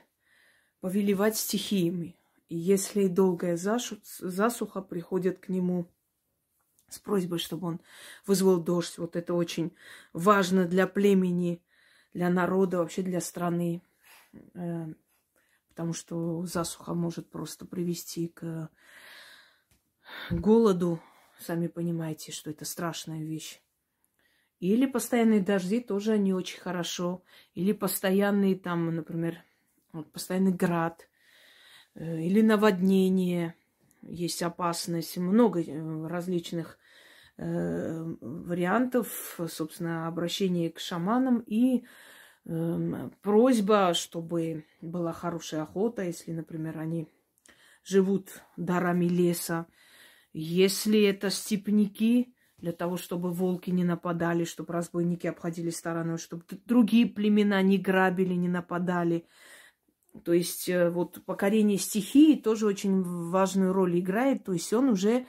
повелевать стихиями. И если долгая засуха приходит к нему с просьбой, чтобы он вызвал дождь, вот это очень важно для племени, для народа, вообще для страны, э, потому что засуха может просто привести к голоду. Сами понимаете, что это страшная вещь. Или постоянные дожди тоже не очень хорошо. Или постоянный там, например, постоянный град – Э, или наводнение, есть опасность, много э, различных э, вариантов, собственно, обращения к шаманам и э, просьба, чтобы была хорошая охота, если, например, они живут дарами леса. Если это степняки, для того, чтобы волки не нападали, чтобы разбойники обходили стороной, чтобы другие племена не грабили, не нападали – то есть э, вот покорение стихии тоже очень важную роль играет. То есть он уже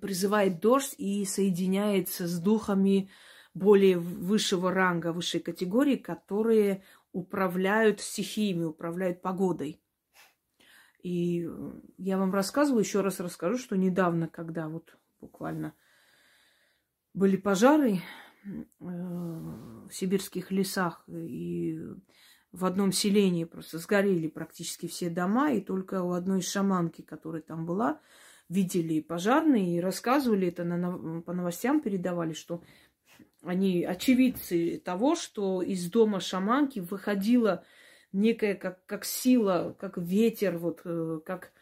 призывает дождь и соединяется с духами более высшего ранга, высшей категории, которые управляют стихиями, управляют погодой. И я вам рассказываю, еще раз расскажу, что недавно, когда вот буквально были пожары э, в сибирских лесах, и в одном селении просто сгорели практически все дома, и только у одной шаманки, которая там была, видели пожарные и рассказывали это, на, по новостям передавали, что они очевидцы того, что из дома шаманки выходила некая как, как сила, как ветер, вот, э, как,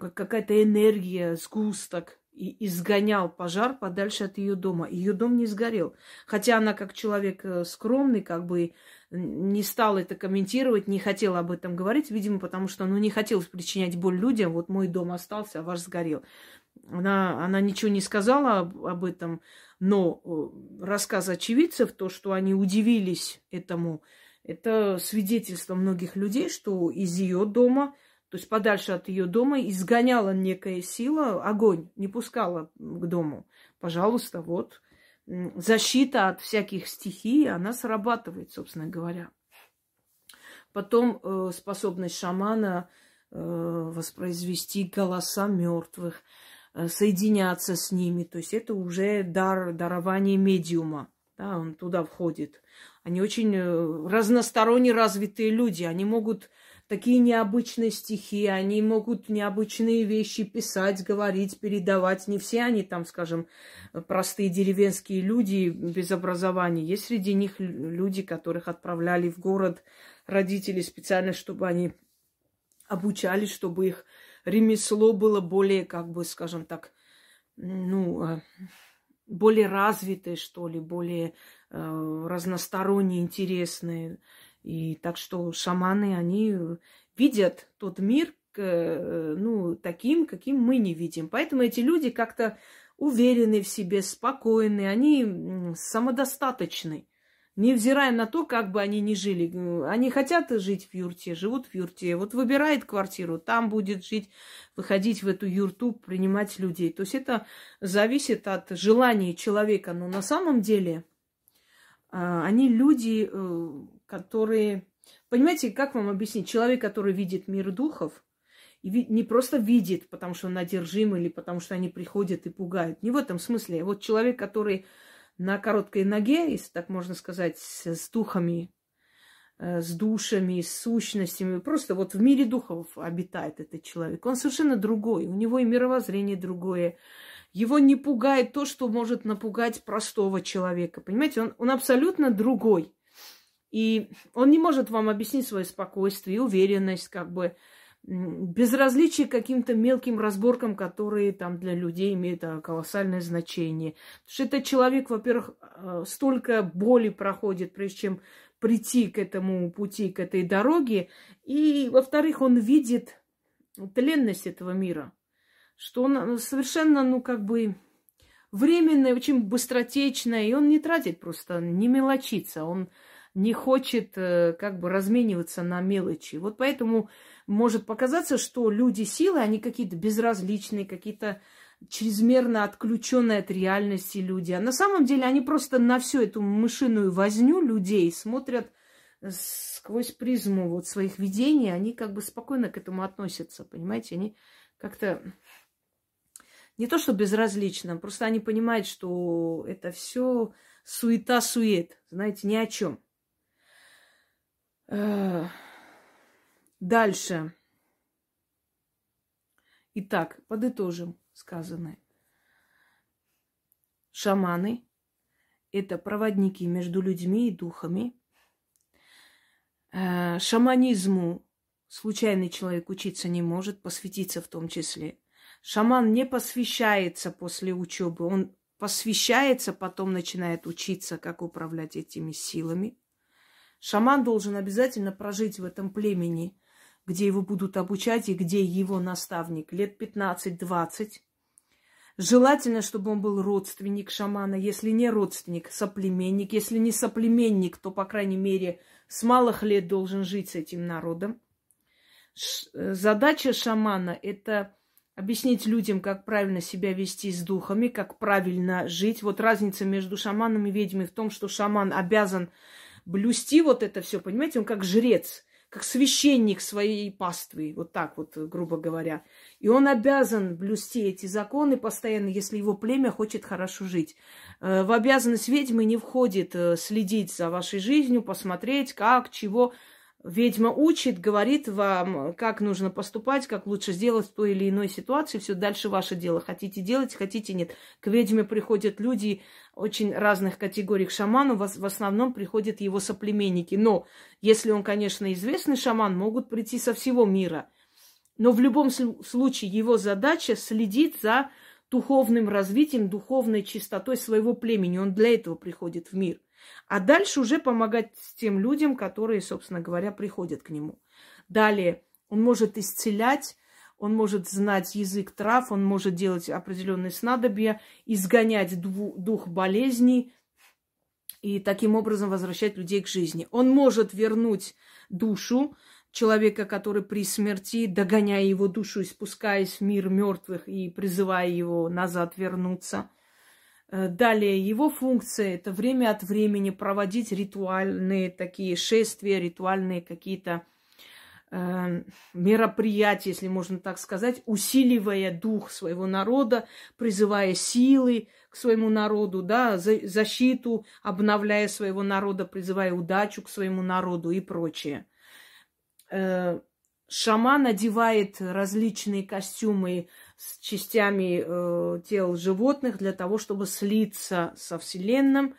как какая-то энергия, сгусток, и изгонял пожар подальше от ее дома. Ее дом не сгорел. Хотя она, как человек э, скромный, как бы не стала это комментировать, не хотела об этом говорить, видимо, потому что ну, не хотелось причинять боль людям. Вот мой дом остался, а ваш сгорел. Она, она ничего не сказала об, об этом, но э, рассказ очевидцев, то, что они удивились этому, это свидетельство многих людей, что из ее дома, то есть подальше от ее дома, изгоняла некая сила, огонь, не пускала к дому. Пожалуйста, вот защита от всяких стихий, она срабатывает, собственно говоря. Потом э, способность шамана э, воспроизвести голоса мертвых, э, соединяться с ними. То есть это уже дар, дарование медиума. Да, он туда входит. Они очень э, разносторонне развитые люди. Они могут такие необычные стихи, они могут необычные вещи писать, говорить, передавать. Не все они там, скажем, простые деревенские люди без образования. Есть среди них люди, которых отправляли в город родители специально, чтобы они обучались, чтобы их ремесло было более, как бы, скажем так, ну, э, более развитые, что ли, более э, разносторонние, интересные. И так что шаманы, они видят тот мир, э, ну, таким, каким мы не видим. Поэтому эти люди как-то уверены в себе, спокойны, они самодостаточны. Невзирая на то, как бы они ни жили. Они хотят жить в юрте, живут в юрте. Вот выбирает квартиру, там будет жить, выходить в эту юрту, принимать людей. То есть это зависит от желания человека. Но на самом деле а, они люди, э, которые... Понимаете, как вам объяснить? Человек, который видит мир духов, и не просто видит, потому что он одержим или потому что они приходят и пугают. Не в этом смысле. Вот человек, который на короткой ноге, если так можно сказать, с духами, э, с душами, с сущностями. Просто вот в мире духов обитает этот человек. Он совершенно другой. У него и мировоззрение другое. Его не пугает то, что может напугать простого человека. Понимаете, он, он абсолютно другой. И он не может вам объяснить свое спокойствие уверенность, как бы безразличие к каким-то мелким разборкам, которые там для людей имеют а, колоссальное значение. Потому что этот человек, во-первых, а, столько боли проходит, прежде чем прийти к этому пути, к этой дороге. И, во-вторых, он видит тленность этого мира, что он а, совершенно, ну, как бы временное, очень быстротечное, и он не тратит просто, не мелочится, он не хочет э, как бы размениваться на мелочи. Вот поэтому может показаться, что люди силы, они какие-то безразличные, какие-то чрезмерно отключенные от реальности люди. А на самом деле они просто на всю эту мышиную возню людей смотрят сквозь призму вот своих видений, они как бы спокойно к этому относятся, понимаете? Они как-то не то что безразлично, просто они понимают, что это все суета-сует, знаете, ни о чем. Дальше. Итак, подытожим сказанное. Шаманы – это проводники между людьми и духами. Э, шаманизму случайный человек учиться не может, посвятиться в том числе. Шаман не посвящается после учебы, он посвящается, потом начинает учиться, как управлять этими силами. Шаман должен обязательно прожить в этом племени – где его будут обучать и где его наставник лет 15-20. Желательно, чтобы он был родственник шамана, если не родственник, соплеменник. Если не соплеменник, то, по крайней мере, с малых лет должен жить с этим народом. Э, задача шамана – это объяснить людям, как правильно себя вести с духами, как правильно жить. Вот разница между шаманом и ведьмой в том, что шаман обязан блюсти вот это все, понимаете, он как жрец – как священник своей паствы, вот так вот, грубо говоря. И он обязан блюсти эти законы постоянно, если его племя хочет хорошо жить. Э, в обязанность ведьмы не входит э, следить за вашей жизнью, посмотреть, как, чего. Ведьма учит, говорит вам, как нужно поступать, как лучше сделать в той или иной ситуации. Все дальше ваше дело. Хотите делать, хотите нет. К ведьме приходят люди очень разных категорий. К шаману в основном приходят его соплеменники. Но если он, конечно, известный шаман, могут прийти со всего мира. Но в любом случае его задача следить за духовным развитием, духовной чистотой своего племени. Он для этого приходит в мир. А дальше уже помогать тем людям, которые, собственно говоря, приходят к нему. Далее он может исцелять, он может знать язык трав, он может делать определенные снадобья, изгонять дух болезней и таким образом возвращать людей к жизни. Он может вернуть душу человека, который при смерти, догоняя его душу спускаясь в мир мертвых и призывая его назад вернуться – далее, его функция – это время от времени проводить ритуальные такие шествия, ритуальные какие-то э, мероприятия, если можно так сказать, усиливая дух своего народа, призывая силы к своему народу, да, защиту, обновляя своего народа, призывая удачу к своему народу и прочее. Э, шаман одевает различные костюмы с частями э, тел животных для того, чтобы слиться со Вселенным.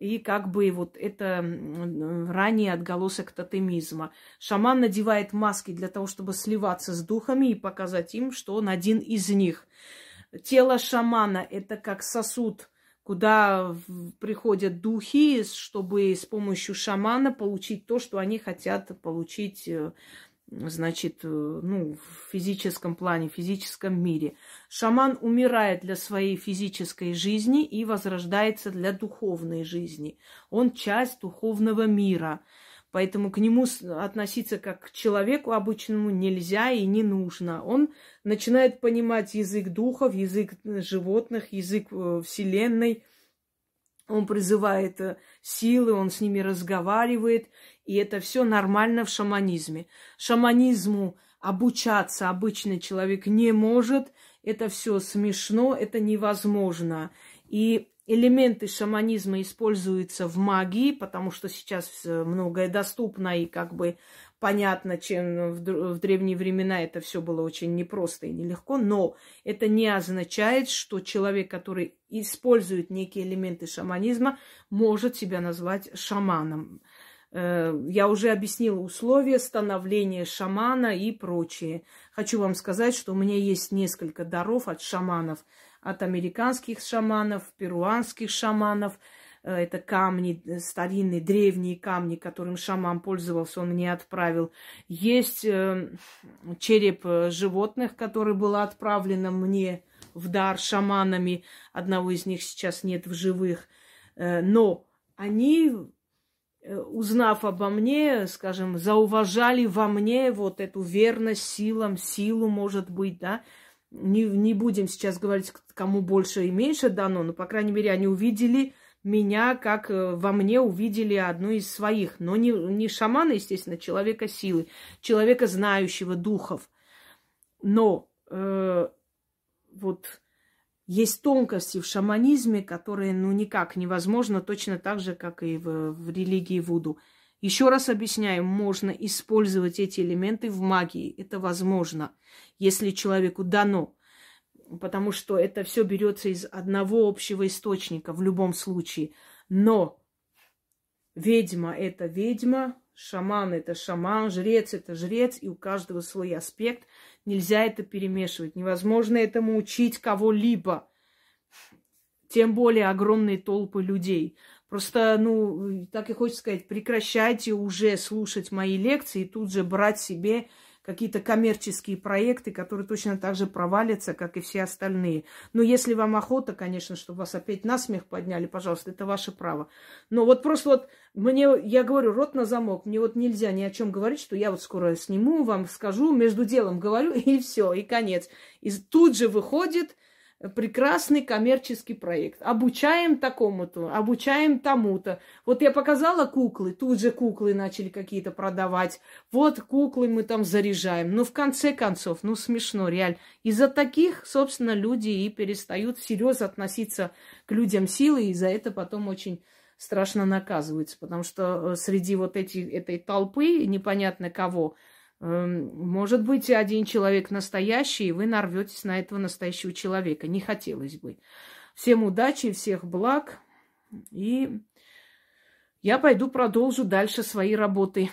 И как бы вот это ранее отголосок тотемизма. Шаман надевает маски для того, чтобы сливаться с духами и показать им, что он один из них. тело шамана – это как сосуд, куда приходят духи, чтобы с помощью шамана получить то, что они хотят получить э, значит, э, ну, в физическом плане, в физическом мире. Шаман умирает для своей физической жизни и возрождается для духовной жизни. Он часть духовного мира. Поэтому к нему относиться как к человеку обычному нельзя и не нужно. Он начинает понимать язык духов, язык животных, язык э, Вселенной. Он призывает э, силы, он с ними разговаривает. И это все нормально в шаманизме. Шаманизму обучаться обычный человек не может. Это все смешно, это невозможно. И элементы шаманизма используются в магии, потому что сейчас многое доступно и как бы понятно, чем в, древние времена это все было очень непросто и нелегко, но это не означает, что человек, который использует некие элементы шаманизма, может себя назвать шаманом. Э, я уже объяснила условия становления шамана и прочее. Хочу вам сказать, что у меня есть несколько даров от шаманов. От американских шаманов, перуанских шаманов. Э, это камни, э, старинные, древние камни, которым шаман пользовался, он мне отправил. Есть череп животных, который был отправлен мне в дар шаманами. Одного из них сейчас нет в живых. Но они Э, узнав обо мне, скажем, зауважали во мне вот эту верность силам, силу, может быть, да. Не, не будем сейчас говорить, кому больше и меньше дано, но, по крайней мере, они увидели меня, как э, во мне увидели одну из своих. Но не, не шамана, естественно, человека силы, человека знающего духов. Но э, вот есть тонкости в шаманизме, которые ну никак невозможно, точно так же, как и в, в религии Вуду. Еще раз объясняю, можно использовать эти элементы в магии. Это возможно, если человеку дано. Потому что это все берется из одного общего источника в любом случае. Но ведьма это ведьма, шаман это шаман, жрец это жрец, и у каждого свой аспект – Нельзя это перемешивать. Невозможно этому учить кого-либо. Тем более огромные толпы людей. Просто, ну, так и хочется сказать, прекращайте уже слушать мои лекции и тут же брать себе какие-то коммерческие проекты, которые точно так же провалятся, как и все остальные. Но если вам охота, конечно, чтобы вас опять на смех подняли, пожалуйста, это ваше право. Но вот просто вот мне, я говорю, рот на замок, мне вот нельзя ни о чем говорить, что я вот скоро сниму, вам скажу, между делом говорю, и все, и конец. И тут же выходит прекрасный коммерческий проект. Обучаем такому-то, обучаем тому-то. Вот я показала куклы, тут же куклы начали какие-то продавать. Вот куклы мы там заряжаем. Ну, в конце концов, ну, смешно, реально. Из-за таких, собственно, люди и перестают серьезно относиться к людям силы, и за это потом очень страшно наказываются, потому что э, среди вот эти, этой толпы непонятно кого – может быть, один человек настоящий, и вы нарветесь на этого настоящего человека. Не хотелось бы. Всем удачи, всех благ. И я пойду продолжу дальше свои работы.